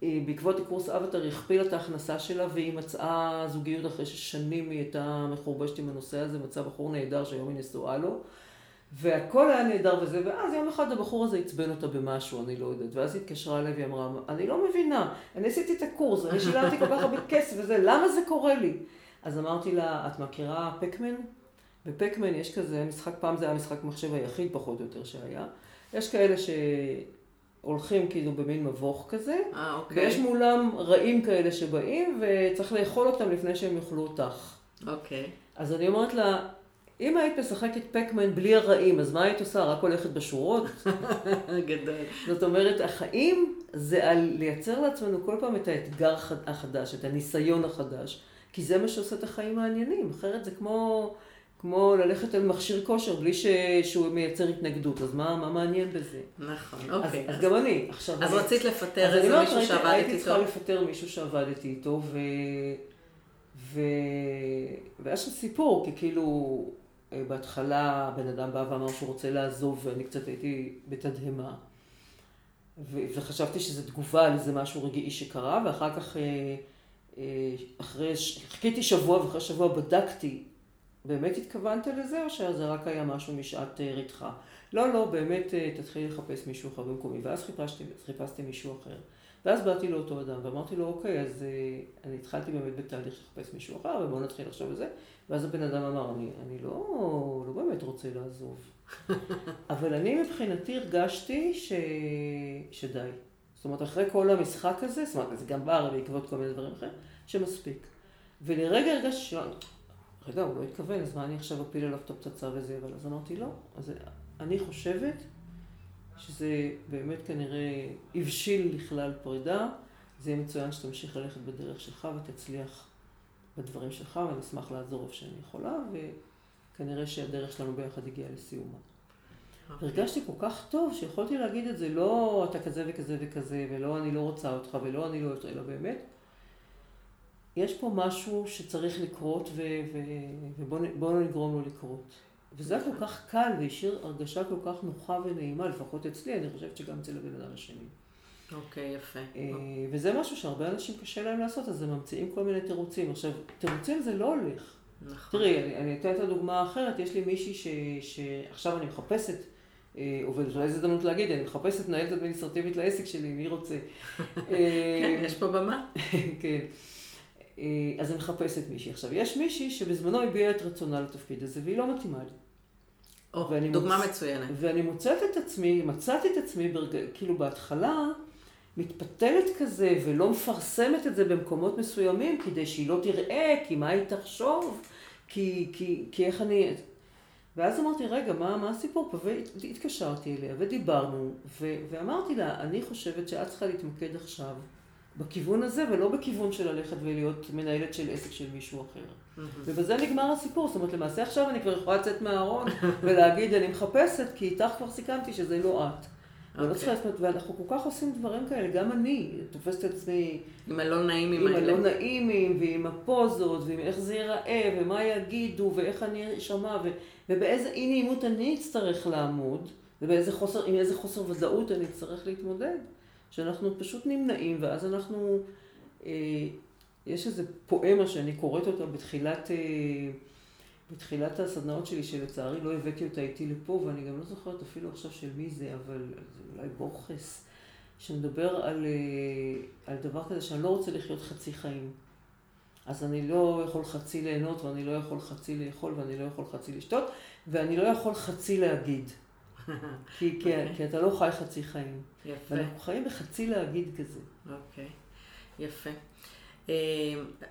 אה, בעקבות הקורס אבטר היא הכפילה את ההכנסה שלה והיא מצאה זוגיות אחרי ששנים היא הייתה מחורבשת עם הנושא הזה, מצא בחור נהדר שהיום היא נשואה לו. והכל היה נהדר וזה, ואז יום אחד הבחור הזה עצבן אותה במשהו, אני לא יודעת. ואז היא התקשרה אליי והיא אמרה, אני לא מבינה, אני עשיתי את הקורס, אני שילמתי כל כך הרבה כסף וזה, למה זה קורה לי? אז אמרתי לה, את מכירה פקמן? בפקמן יש כזה משחק, פעם זה היה משחק מחשב היחיד פחות או יותר שהיה. יש כאלה שהולכים כאילו במין מבוך כזה, אה, ויש אוקיי. מולם רעים כאלה שבאים, וצריך לאכול אותם לפני שהם יאכלו אותך. אוקיי. אז אני אומרת לה, אם היית משחקת פקמן בלי הרעים, אז מה היית עושה? רק הולכת בשורות? גדול. זאת אומרת, החיים זה על לייצר לעצמנו כל פעם את האתגר החד- החדש, את הניסיון החדש, כי זה מה שעושה את החיים מעניינים. אחרת זה כמו, כמו ללכת על מכשיר כושר בלי ש... שהוא מייצר התנגדות, אז מה, מה מעניין בזה? נכון, אז, אוקיי. אז גם אני. עכשיו, אז אני- רצית אז לפטר איזה מישהו הייתי- שעבדת הייתי איתו? צריכה לפטר מישהו שעבדתי איתו, ו... ו... והיה שם סיפור, כי כאילו בהתחלה בן אדם בא ואמר שהוא רוצה לעזוב, ואני קצת הייתי בתדהמה. וחשבתי שזו תגובה על איזה משהו רגעי שקרה, ואחר כך, אה, אה, אחרי, חיכיתי שבוע, ואחרי שבוע בדקתי, באמת התכוונת לזה, או שזה רק היה משהו משעת אה, רתחה? לא, לא, באמת אה, תתחילי לחפש מישהו אחר במקומי. ואז חיפשתי, חיפשתי מישהו אחר. ואז באתי לאותו אדם ואמרתי לו, אוקיי, אז אה, אני התחלתי באמת בתהליך לחפש מישהו אחר, ובואו נתחיל לחשוב על זה. ואז הבן אדם אמר, אני, אני לא, לא באמת רוצה לעזוב. אבל אני מבחינתי הרגשתי ש... שדי. זאת אומרת, אחרי כל המשחק הזה, זאת אומרת, זה גם בא בעקבות כל מיני דברים אחרים, שמספיק. ולרגע הרגשתי ש... רגע, הוא לא התכוון, אז מה אני עכשיו אפיל עליו את הפצצה וזה, אבל אז אמרתי לא. אז אני חושבת שזה באמת כנראה הבשיל לכלל פרידה. זה יהיה מצוין שתמשיך ללכת בדרך שלך ותצליח בדברים שלך, ואני אשמח לעזור איפה שאני יכולה, וכנראה שהדרך שלנו ביחד הגיעה לסיומה. אוקיי. הרגשתי כל כך טוב שיכולתי להגיד את זה, לא אתה כזה וכזה וכזה, ולא אני לא רוצה אותך, ולא אני לא אותך, אלא באמת. יש פה משהו שצריך לקרות, ו- ו- ובואו נגרום לו לקרות. וזה היה כל כך קל והשאיר הרגשה כל כך נוחה ונעימה, לפחות אצלי, אני חושבת שגם אצל הבן אדם השני. אוקיי, יפה. אה, וזה משהו שהרבה אנשים קשה להם לעשות, אז הם ממציאים כל מיני תירוצים. עכשיו, תירוצים זה לא הולך. נכון. תראי, אני, אני אתן את הדוגמה האחרת, יש לי מישהי ש, שעכשיו אני מחפשת, אה, עובדת, אולי זו הזדמנות להגיד, אני מחפשת מנהלת אדמיניסטרטיבית לעסק שלי, מי רוצה. כן, אה, יש פה במה. כן. אה, אז אני מחפשת מישהי. עכשיו, יש מישהי שבזמנו הביעה את רצונה לתפקיד הזה, והיא לא מתאימה לי. או, ואני דוגמה מוצ- מצוינת. ואני מוצאת את עצמי, מצאתי את עצמי, ברג... כאילו בהתחלה, מתפתלת כזה, ולא מפרסמת את זה במקומות מסוימים, כדי שהיא לא תראה, כי מה היא תחשוב, כי, כי, כי איך אני... ואז אמרתי, רגע, מה, מה הסיפור פה? והתקשרתי אליה ודיברנו, ו- ואמרתי לה, אני חושבת שאת צריכה להתמקד עכשיו בכיוון הזה, ולא בכיוון של ללכת ולהיות מנהלת של עסק של מישהו אחר. ובזה נגמר הסיפור. זאת אומרת, למעשה עכשיו אני כבר יכולה לצאת מהארון ולהגיד, אני מחפשת, כי איתך כבר סיכמתי שזה לא את. Okay. לא צריכה אוקיי. ואנחנו כל כך עושים דברים כאלה, גם אני תופסת את עצמי... עם הלא נעימים האלה. עם הלא נעימים, ועם הפוזות, ועם איך זה ייראה, ומה יגידו, ואיך אני אשמע, ו... ובאיזה אי נעימות אני אצטרך לעמוד, ובאיזה חוסר, עם איזה חוסר ודאות אני אצטרך להתמודד. שאנחנו פשוט נמנעים, ואז אנחנו... אה, יש איזו פואמה שאני קוראת אותה בתחילת... אה, בתחילת הסדנאות שלי, שלצערי לא הבאתי אותה איתי לפה, ואני גם לא זוכרת אפילו עכשיו של מי זה, אבל זה אולי בורכס, שמדבר על, אה, על דבר כזה שאני לא רוצה לחיות חצי חיים. אז אני לא יכול חצי ליהנות, ואני לא יכול חצי לאכול, ואני לא יכול חצי לשתות, ואני לא יכול חצי להגיד. כי, כי, okay. אוקיי. כי אתה לא חי חצי חיים. יפה. ואנחנו חיים בחצי להגיד כזה. אוקיי, okay. יפה. אמ,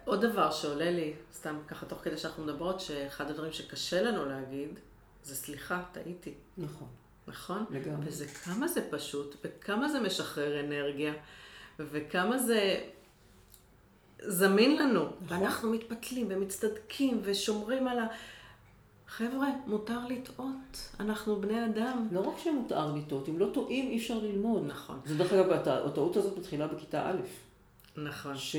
עוד דבר שעולה לי, סתם ככה תוך כדי שאנחנו מדברות, שאחד הדברים שקשה לנו להגיד, זה סליחה, טעיתי. נכון. נכון? לגמרי. וזה כמה זה פשוט, וכמה זה משחרר אנרגיה, וכמה זה זמין לנו. נכון. ואנחנו מתפתלים ומצטדקים ושומרים על ה... חבר'ה, מותר לטעות, אנחנו בני אדם. לא רק שמותר לטעות, אם לא טועים אי אפשר ללמוד. נכון. זה דרך אגב, הטעות הזאת מתחילה בכיתה א'. נכון. ש...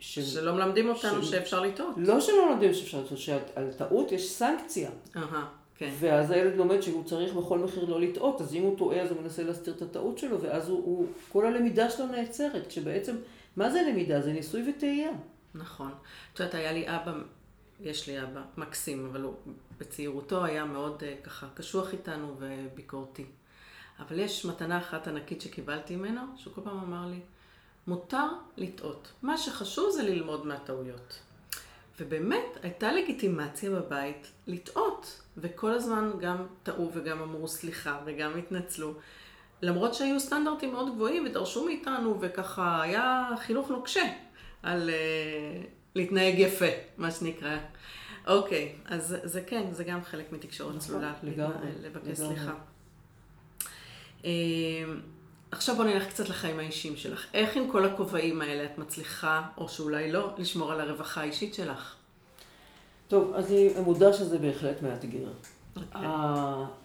ש... שלא מלמדים אותנו ש... שאפשר לטעות. לא שלא מלמדים שאפשר לטעות, שעל טעות יש סנקציה. אהה, כן. ואז הילד לומד שהוא צריך בכל מחיר לא לטעות, אז אם הוא טועה אז הוא מנסה להסתיר את הטעות שלו, ואז הוא, הוא... כל הלמידה שלו נעצרת, כשבעצם, מה זה למידה? זה ניסוי וטעייה. נכון. את יודעת, היה לי אבא, יש לי אבא מקסים, אבל הוא בצעירותו היה מאוד uh, ככה קשוח איתנו וביקורתי. אבל יש מתנה אחת ענקית שקיבלתי ממנו, שהוא כל פעם אמר לי, מותר לטעות. מה שחשוב זה ללמוד מהטעויות. ובאמת, הייתה לגיטימציה בבית לטעות. וכל הזמן גם טעו וגם אמרו סליחה וגם התנצלו. למרות שהיו סטנדרטים מאוד גבוהים ודרשו מאיתנו, וככה היה חינוך נוקשה על uh, להתנהג יפה, מה שנקרא. אוקיי, אז זה כן, זה גם חלק מתקשורת נכון, צלולה, לבקש סליחה. אמ, עכשיו בוא נלך קצת לחיים האישיים שלך. איך עם כל הכובעים האלה את מצליחה, או שאולי לא, לשמור על הרווחה האישית שלך? טוב, אז אני מודה שזה בהחלט מאתגר. Okay. אוקיי.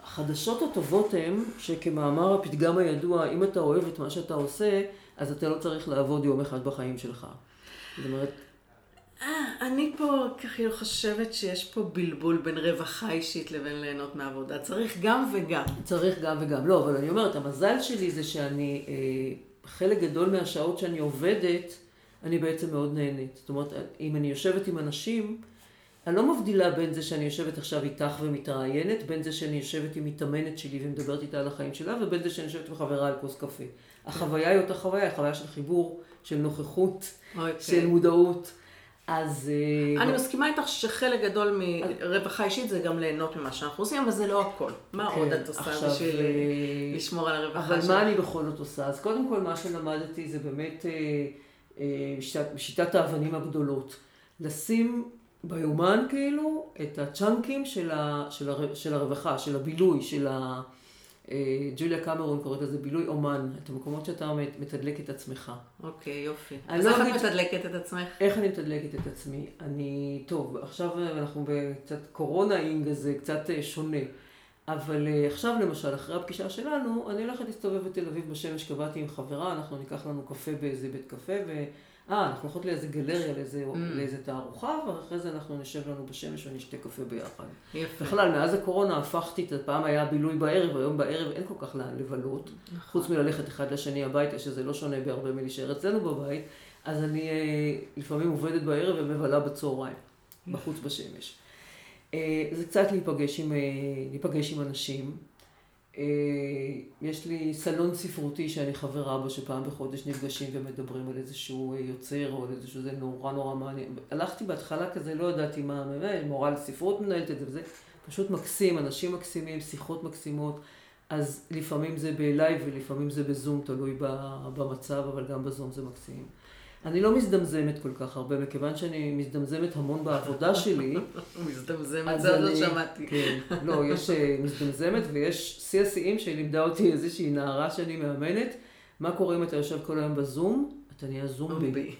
החדשות הטובות הן שכמאמר הפתגם הידוע, אם אתה אוהב את מה שאתה עושה, אז אתה לא צריך לעבוד יום אחד בחיים שלך. זאת אומרת, אני פה ככה חושבת שיש פה בלבול בין רווחה אישית לבין ליהנות מעבודה. צריך גם וגם. צריך גם וגם. לא, אבל אני אומרת, המזל שלי זה שאני, אה, חלק גדול מהשעות שאני עובדת, אני בעצם מאוד נהנית. זאת אומרת, אם אני יושבת עם אנשים, אני לא מבדילה בין זה שאני יושבת עכשיו איתך ומתראיינת, בין זה שאני יושבת עם מתאמנת שלי ומדברת איתה על החיים שלה, ובין זה שאני יושבת עם חברה על כוס קפה. החוויה היא אותה חוויה, היא חוויה של חיבור, של נוכחות, okay. אוקיי. של מודעות. אז... אה, אני מסכימה איתך שחלק גדול מרווחה אישית זה גם ליהנות ממה שאנחנו עושים, אבל זה לא הכל. מה כן, עוד את עושה בשביל אה, לשמור על הרווחה שלך? אבל מה אני בכל זאת עושה? אז קודם כל מה שלמדתי זה באמת אה, שיטת האבנים הגדולות. לשים ביומן כאילו את הצ'אנקים של הרווחה, של הבילוי, של ה... אה, ג'וליה קמרון קוראת לזה בילוי אומן, את המקומות שאתה מתדלק את עצמך. אוקיי, יופי. אז לא איך את מתדלקת את עצמך? איך אני מתדלקת את עצמי? אני, טוב, עכשיו אנחנו בקצת קורונה אינג, זה קצת אה, שונה. אבל אה, עכשיו למשל, אחרי הפגישה שלנו, אני הולכת להסתובב בתל אביב בשמש, קבעתי עם חברה, אנחנו ניקח לנו קפה באיזה בית קפה, ו... אה, אנחנו הולכות לאיזה גלריה, לאיזה, mm. לאיזה תערוכה, ואחרי זה אנחנו נשב לנו בשמש ונשתה קפה ביחד. יפה. בכלל, מאז הקורונה הפכתי, פעם היה בילוי בערב, היום בערב אין כל כך לאן לבלות. נכון. חוץ מללכת אחד לשני הביתה, שזה לא שונה בהרבה מלהישאר אצלנו בבית, אז אני אה, לפעמים עובדת בערב ומבלה בצהריים, בחוץ בשמש. אה, זה קצת להיפגש עם, אה, להיפגש עם אנשים. אה, יש לי סלון ספרותי שאני חברה בו, שפעם בחודש נפגשים ומדברים על איזשהו יוצר או על איזשהו זה נורא נורא מעניין. הלכתי בהתחלה כזה, לא ידעתי מה, מורה לספרות מנהלת את זה וזה, פשוט מקסים, אנשים מקסימים, שיחות מקסימות. אז לפעמים זה בלייב ולפעמים זה בזום, תלוי במצב, אבל גם בזום זה מקסים. אני לא מזדמזמת כל כך הרבה, מכיוון שאני מזדמזמת המון בעבודה שלי. מזדמזמת, זה עוד לא שמעתי. כן, לא, יש אה, מזדמזמת ויש שיא השיאים שלימדה אותי איזושהי נערה שאני מאמנת. מה קורה אם אתה יושב כל היום בזום? אתה נהיה זומבי.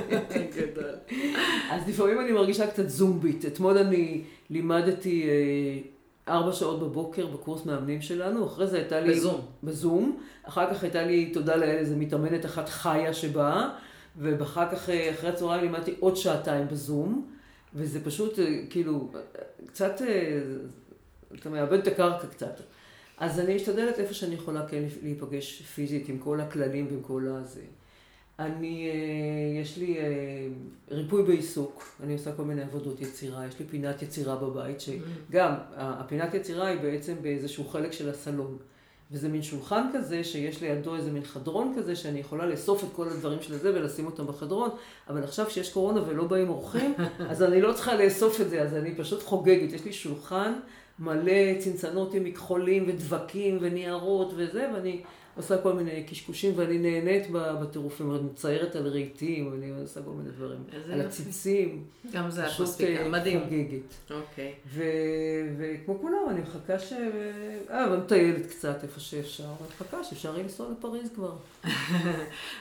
גדול. אז לפעמים אני מרגישה קצת זומבית. אתמול אני לימדתי אה, ארבע שעות בבוקר בקורס מאמנים שלנו, אחרי זה הייתה לי... בזום. בזום. אחר כך הייתה לי, תודה לאל, איזה מתאמנת אחת חיה שבאה, ואחר כך, אה, אחרי הצהריים לימדתי עוד שעתיים בזום, וזה פשוט, אה, כאילו, קצת, אתה מאבד את הקרקע קצת. אז אני משתדלת איפה שאני יכולה כן להיפגש פיזית עם כל הכללים ועם כל הזה. אני, אה, יש לי אה, ריפוי בעיסוק, אני עושה כל מיני עבודות יצירה, יש לי פינת יצירה בבית, שגם, הפינת יצירה היא בעצם באיזשהו חלק של הסלון. וזה מין שולחן כזה, שיש לידו איזה מין חדרון כזה, שאני יכולה לאסוף את כל הדברים של זה ולשים אותם בחדרון, אבל עכשיו שיש קורונה ולא באים אורחים, אז אני לא צריכה לאסוף את זה, אז אני פשוט חוגגת. יש לי שולחן מלא צנצנות עם מכחולים ודבקים וניירות וזה, ואני עושה כל מיני קשקושים ואני נהנית בטירופים, אני מציירת על רהיטים, אני עושה כל מיני דברים. על הציצים. גם זה את מספיקה, אה, מדהים. חוגגת. אוקיי. וכמו כולם, אני מחכה ש... אה, ואני מטיילת קצת איפה שאפשר, אני מחכה שאפשר יהיה לנסוע לפריז כבר.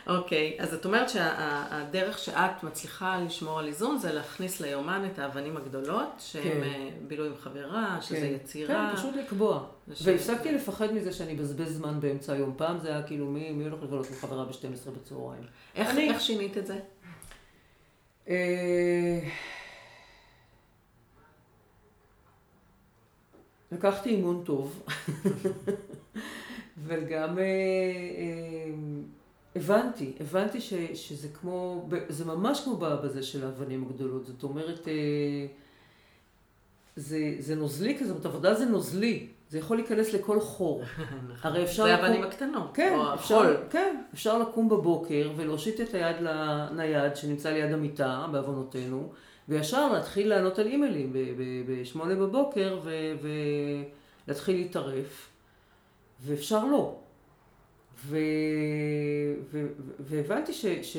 אוקיי, אז את אומרת שהדרך שאת מצליחה לשמור על איזון זה להכניס ליומן את האבנים הגדולות, שהם כן. אה, בילוי עם חברה, שזה כן. יצירה. כן, פשוט לקבוע. והפסקתי לפחד מזה שאני אבזבז זמן באמצע היום. פעם זה היה כאילו, מי, מי הולך לבלות עם חברה ב-12 בצהריים? איך, אני... איך שינית את זה? אה, לקחתי אימון טוב, וגם אה, אה, הבנתי, הבנתי ש, שזה כמו, זה ממש כמו בזה של האבנים הגדולות, זאת אומרת, זה, זה נוזלי כזה, זאת עבודה זה נוזלי. זה יכול להיכנס לכל חור. נכון. הרי אפשר... זה האבנים הקטנות. כן, אפשר, כן, אפשר לקום בבוקר ולהושיט את היד לנייד שנמצא ליד המיטה, בעוונותינו, וישר להתחיל לענות על אימיילים בשמונה בבוקר ולהתחיל להתערף, ואפשר לא. והבנתי ש... ש...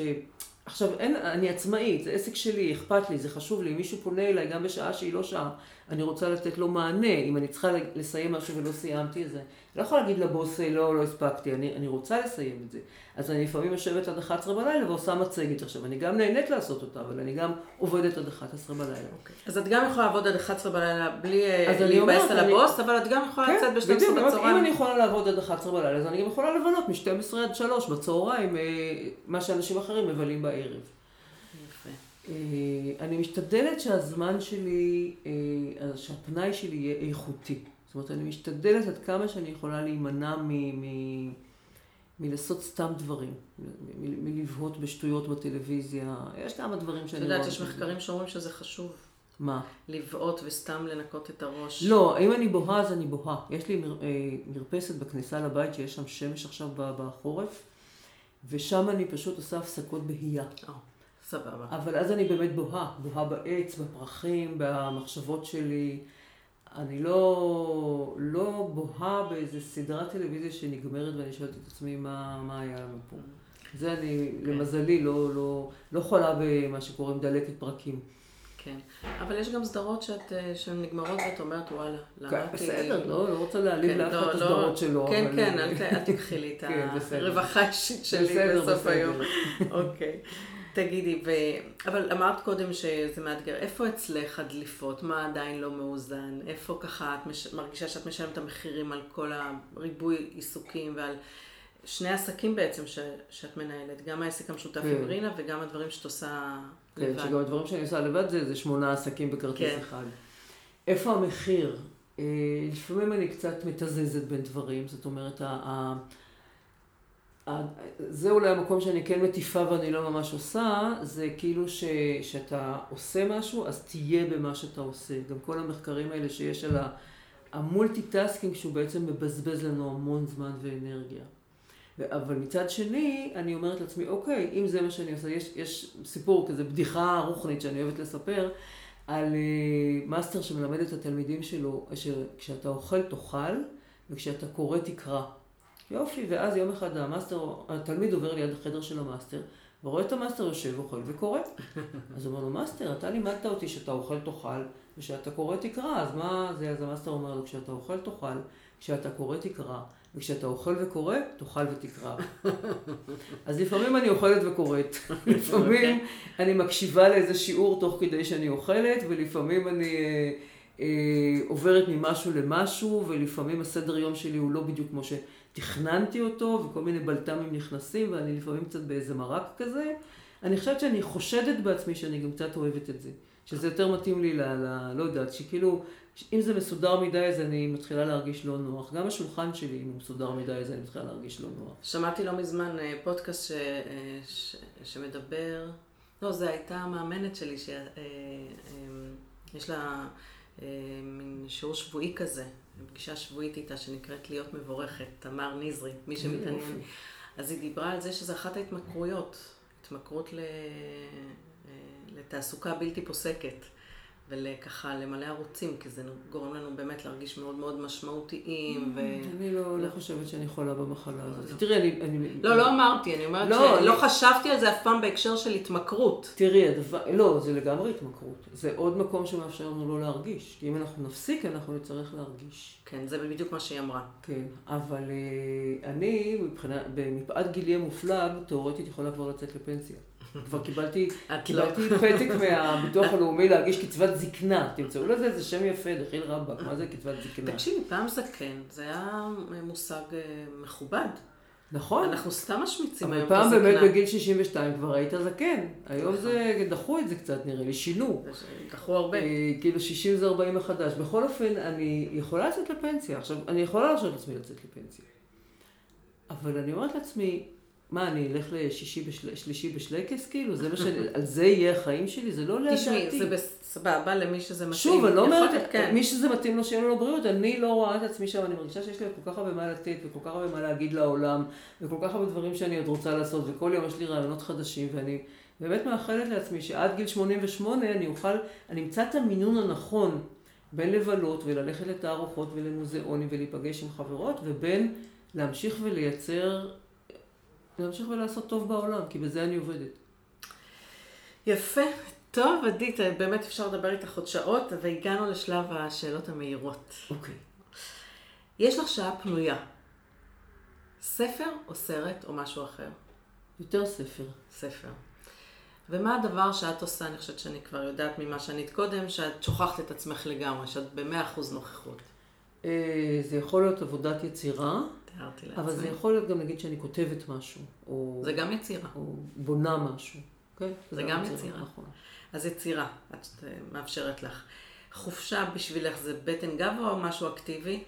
עכשיו, אין, אני עצמאית, זה עסק שלי, אכפת לי, זה חשוב לי, מישהו פונה אליי גם בשעה שהיא לא שעה, אני רוצה לתת לו מענה, אם אני צריכה לסיים משהו ולא סיימתי את זה. אני לא יכולה להגיד לבוס, לא, לא הספקתי, אני, אני רוצה לסיים את זה. אז אני לפעמים יושבת עד 11 בלילה ועושה מצגת. עכשיו, אני גם נהנית לעשות אותה, אבל אני גם עובדת עד 11 בלילה. Okay. אוקיי. אז את גם יכולה לעבוד עד 11 בלילה בלי אה, להיבאס על הבוס, אבל את גם יכולה כן, לצאת ב-12 בצהריים. אם אני יכולה לעבוד עד 11 בלילה, אז אני גם יכולה לבלות מ-12 עד 3 בצהריים, אה, מה שאנשים אחרים מבלים בערב. אה, אני משתדלת שהזמן שלי, אה, שהפנאי שלי יהיה איכותי. זאת אומרת, אני משתדלת עד כמה שאני יכולה להימנע מ... מ... מלעשות סתם דברים, מלבהות בשטויות בטלוויזיה. יש כמה דברים שאני... את יודעת, יש מחקרים שאומרים שזה חשוב. מה? לבהות וסתם לנקות את הראש. לא, אם אני בוהה אז אני בוהה. יש לי מר, אה, מרפסת בכניסה לבית שיש שם שמש עכשיו בחורף, ושם אני פשוט עושה הפסקות בהייה. Oh. סבבה. אבל אז אני באמת בוהה, בוהה בעץ, בפרחים, במחשבות שלי. אני לא, לא בוהה באיזה סדרת טלוויזיה שנגמרת ואני שואלת את עצמי מה, מה היה לנו פה. זה אני, כן. למזלי, לא, לא, לא חולה במה שקוראים דלקת פרקים. כן, אבל יש גם סדרות שאת, אה, שהן נגמרות ואת אומרת וואלה, למה כן, בסדר, לא, לא רוצה להעליב כן, לאף אחד לא, את הסדרות לא, שלו. כן. כן, אל, אל תקחי לי את כן, הרווחה האישית שלי בסוף היום. אוקיי. תגידי, ו... אבל אמרת קודם שזה מאתגר, איפה אצלך הדליפות? מה עדיין לא מאוזן? איפה ככה את מש... מרגישה שאת משלמת את המחירים על כל הריבוי עיסוקים ועל שני עסקים בעצם ש... שאת מנהלת? גם העסק המשותף כן. עם רינה וגם הדברים שאת עושה כן, לבד. כן, שגם הדברים שאני עושה לבד זה, זה שמונה עסקים בכרטיס כן. אחד. איפה המחיר? אה, לפעמים אני קצת מתזזת בין דברים, זאת אומרת, ה... זה אולי המקום שאני כן מטיפה ואני לא ממש עושה, זה כאילו ש, שאתה עושה משהו, אז תהיה במה שאתה עושה. גם כל המחקרים האלה שיש על ה multitasking, שהוא בעצם מבזבז לנו המון זמן ואנרגיה. אבל מצד שני, אני אומרת לעצמי, אוקיי, אם זה מה שאני עושה, יש, יש סיפור כזה, בדיחה רוחנית שאני אוהבת לספר, על אה, מאסטר שמלמד את התלמידים שלו, שכשאתה אוכל תאכל, וכשאתה קורא תקרא. יופי, ואז יום אחד המאסטר, התלמיד עובר ליד החדר של המאסטר, ורואה את המאסטר יושב, אוכל וקורא. אז הוא אומר לו, מאסטר, אתה לימדת אותי שאתה אוכל תאכל, ושאתה קורא תקרא, אז מה זה? אז המאסטר אומר לו, כשאתה אוכל תאכל, כשאתה קורא תקרא, וכשאתה אוכל וקורא, תאכל ותקרא. אז לפעמים אני אוכלת וקוראת, לפעמים אני מקשיבה לאיזה שיעור תוך כדי שאני אוכלת, ולפעמים אני אה, אה, עוברת ממשהו למשהו, ולפעמים הסדר יום שלי הוא לא בדיוק כמו שתכננתי אותו, וכל מיני בלת"מים נכנסים, ואני לפעמים קצת באיזה מרק כזה. אני חושבת שאני חושדת בעצמי שאני גם קצת אוהבת את זה. שזה יותר מתאים לי ל... ל לא יודעת, שכאילו, אם זה מסודר מדי אז אני מתחילה להרגיש לא נוח. גם השולחן שלי, אם הוא מסודר מדי אז אני מתחילה להרגיש לא נוח. שמעתי לא מזמן אה, פודקאסט ש... אה, ש... שמדבר, לא, זו הייתה המאמנת שלי, שיש אה, לה מין שיעור שבועי כזה, פגישה שבועית איתה שנקראת להיות מבורכת, תמר נזרי, מי שמתעניין. אז היא דיברה על זה שזה אחת ההתמכרויות, התמכרות ל... לתעסוקה בלתי פוסקת. ולככה למלא ערוצים, כי זה גורם לנו באמת להרגיש מאוד מאוד משמעותיים. ו... אני לא, לא חושבת שאני חולה במחלה הזאת. תראי, אני... אני... לא, לא אמרתי, אני אומרת לא, שלא אני... חשבתי על זה אף פעם בהקשר של התמכרות. תראי, הדבר... לא, זה לגמרי התמכרות. זה עוד מקום שמאפשר לנו לא להרגיש. כי אם אנחנו נפסיק, אנחנו נצטרך להרגיש. כן, זה בדיוק מה שהיא אמרה. כן, אבל אה, אני, מבחינת, מפאת גילי המופלג, תאורטית יכולה כבר לצאת לפנסיה. כבר קיבלתי, לא. קיבלתי פתק מהביטוח הלאומי להגיש קצבת זקנה. תמצאו לזה איזה שם יפה, דחיל רמב"ק, מה זה קצבת זקנה? תקשיבי, פעם זקן, זה היה מושג אה, מכובד. נכון. אנחנו סתם משמיצים היום את הזקנה. אבל פעם באמת בגיל 62 כבר היית זקן. היום זה, דחו את זה קצת נראה לי, שינו. דחו הרבה. אה, כאילו 60 זה 40 מחדש. בכל אופן, אני יכולה לצאת לפנסיה. עכשיו, אני יכולה להרשות לעצמי לצאת לפנסיה. אבל אני אומרת לעצמי, מה, אני אלך לשישי בשל... שלישי בשלייקס כאילו? זה מה ש... על זה יהיה החיים שלי? זה לא לדעתי. תשמעי, זה סבבה למי שזה מתאים. שוב, אני לא אומרת, כן. מי שזה מתאים לו שיהיה לו בריאות, אני לא רואה את עצמי שם, אני מרגישה שיש לי כל כך הרבה מה לתת, וכל כך הרבה מה להגיד לעולם, וכל כך הרבה דברים שאני עוד רוצה לעשות, וכל יום יש לי רעיונות חדשים, ואני באמת מאחלת לעצמי שעד גיל 88 אני אוכל, אני אמצא את המינון הנכון בין לבלות וללכת לתערוכות ולמוזיאונים ולהיפגש עם חברות, ובין להמשיך ולייצר להמשיך ולעשות טוב בעולם, כי בזה אני עובדת. יפה. טוב, עדית, באמת אפשר לדבר איתך עוד שעות, והגענו לשלב השאלות המהירות. אוקיי. יש לך שעה פנויה. ספר או סרט או משהו אחר? יותר ספר. ספר. ומה הדבר שאת עושה, אני חושבת שאני כבר יודעת ממה שענית קודם, שאת שוכחת את עצמך לגמרי, שאת במאה אחוז נוכחות. אה, זה יכול להיות עבודת יצירה. תיארתי לעצמי. אבל זה יכול להיות גם נגיד שאני כותבת משהו. או, זה גם יצירה. או בונה משהו. כן? זה, זה גם יצירה. נכון. אז יצירה, את אה, מאפשרת לך. חופשה בשבילך זה בטן גב או משהו אקטיבי?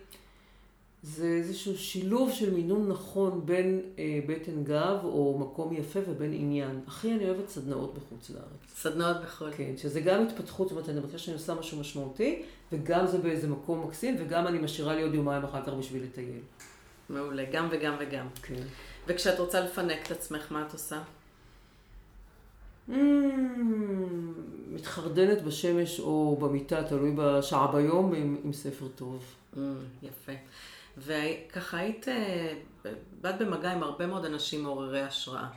זה איזשהו שילוב של מינון נכון בין אה, בטן גב או מקום יפה ובין עניין. הכי אני אוהבת סדנאות בחוץ לארץ. סדנאות בחו"ל. כן, שזה גם התפתחות, זאת אומרת, אני מרגישה שאני עושה משהו משמעותי, וגם זה באיזה מקום מקסים, וגם אני משאירה לי עוד יומיים אחר כך בשביל לטייל. מעולה, גם וגם וגם. כן. וכשאת רוצה לפנק את עצמך, מה את עושה? Mm, מתחרדנת בשמש או במיטה, תלוי בשעה ביום, עם, עם ספר טוב. Mm, יפה. וככה היית, אה, באת במגע עם הרבה מאוד אנשים מעוררי השראה.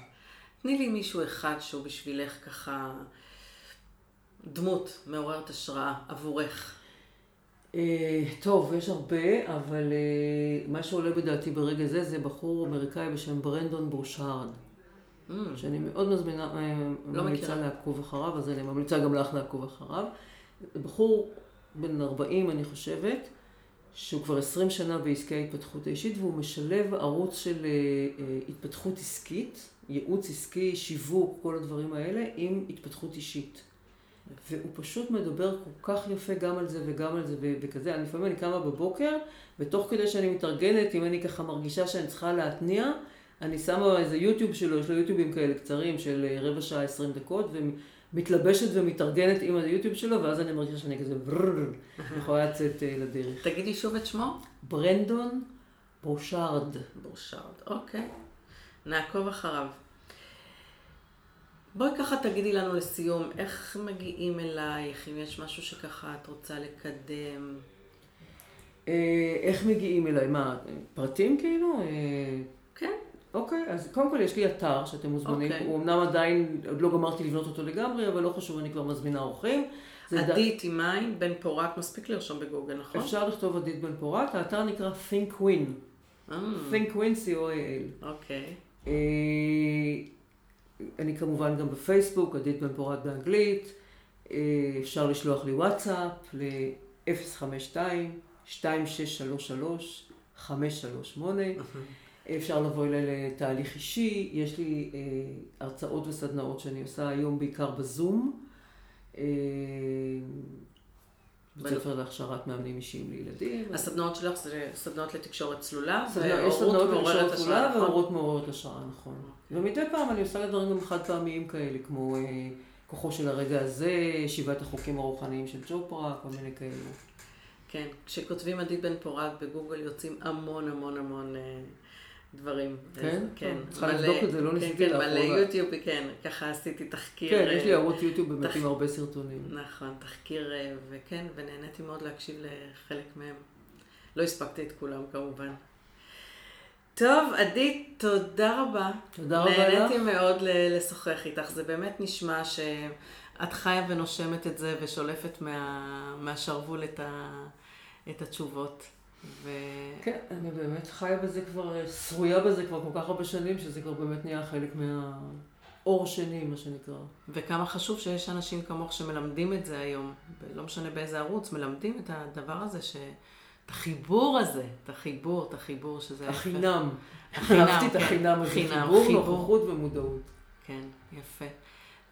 תני לי מישהו אחד שהוא בשבילך ככה דמות מעוררת השראה עבורך. אה, טוב, יש הרבה, אבל אה, מה שעולה בדעתי ברגע זה, זה בחור אמריקאי בשם ברנדון בושארד. Mm. שאני מאוד מזמינה, אה, לא ממליצה לעקוב אחריו, אז אני ממליצה גם לך לעקוב אחריו. בחור בן 40, אני חושבת, שהוא כבר 20 שנה בעסקי ההתפתחות האישית, והוא משלב ערוץ של התפתחות עסקית, ייעוץ עסקי, שיווק, כל הדברים האלה, עם התפתחות אישית. והוא פשוט מדבר כל כך יפה גם על זה וגם על זה וכזה. אני לפעמים אני קמה בבוקר, ותוך כדי שאני מתארגנת, אם אני ככה מרגישה שאני צריכה להתניע, אני שמה איזה יוטיוב שלו, יש לו יוטיובים כאלה קצרים של אה, רבע שעה, עשרים דקות, ומתלבשת ומתארגנת עם היוטיוב שלו, ואז אני מרגישה שאני כזה ברררר, יכולה לצאת לדרך. תגידי שוב את שמו. ברנדון בושארד. בושארד, אוקיי. נעקוב אחריו. בואי ככה תגידי לנו לסיום, איך מגיעים אלייך, אם יש משהו שככה את רוצה לקדם? אה, איך מגיעים אליי? מה, פרטים כאילו? אה, כן. אוקיי, אז קודם כל יש לי אתר שאתם מוזמנים, אוקיי. הוא אמנם עדיין, עוד לא גמרתי לבנות אותו לגמרי, אבל לא חשוב, אני כבר מזמינה אורחים. עדית עם מים, בן פורק, מספיק לרשום בגוגל, נכון? אפשר לכתוב עדית בן פורת, האתר נקרא Think Win, אה, Think Win, C-O-A-L. אוקיי. אני כמובן גם בפייסבוק, עדית בן פורת באנגלית. אה, אפשר לשלוח לי וואטסאפ ל-052-2633-538. אפשר לבוא אליי לתהליך אישי. יש לי אה, הרצאות וסדנאות שאני עושה היום בעיקר בזום. אה, בית ספר להכשרת מאמנים אישיים לילדים. הסדנאות שלך זה סדנאות לתקשורת צלולה, יש סדנאות לתקשורת צלולה נכון? והורות מעוררת השראה, נכון. ומדי פעם אני עושה דברים גם חד פעמיים כאלה, כמו אה, כוחו של הרגע הזה, שבעת החוקים הרוחניים של צ'ופרה, כל מיני כאלה. כן, כשכותבים עדית בן פורק בגוגל יוצאים המון המון המון אה, דברים. כן? כן. צריכה לבדוק את זה, לא כן, ניסיתי כן, לאחרונה. מלא יוטיוב, כן, ככה עשיתי תחקיר. כן, יש לי אה, ערוץ יוטיוב באמת עם הרבה סרטונים. נכון, תחקיר, אה, וכן, ונהניתי מאוד להקשיב לחלק מהם. לא הספקתי את כולם כמובן. טוב, עדית, תודה רבה. תודה רבה לך. נהניתי מאוד לשוחח איתך. זה באמת נשמע שאת חיה ונושמת את זה ושולפת מה, מהשרוול את, ה, את התשובות. ו... כן, אני באמת חיה בזה כבר, שרויה בזה כבר כל כך הרבה שנים, שזה כבר באמת נהיה חלק מהאור שני, מה שנקרא. וכמה חשוב שיש אנשים כמוך שמלמדים את זה היום, לא משנה באיזה ערוץ, מלמדים את הדבר הזה, ש... את החיבור הזה, את החיבור, את החיבור שזה... החינם. אהבתי את כן. החינם הזה, חיבור. נוכחות ומודעות. כן, יפה.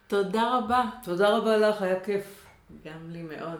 תודה רבה. תודה רבה לך, היה כיף. גם לי מאוד.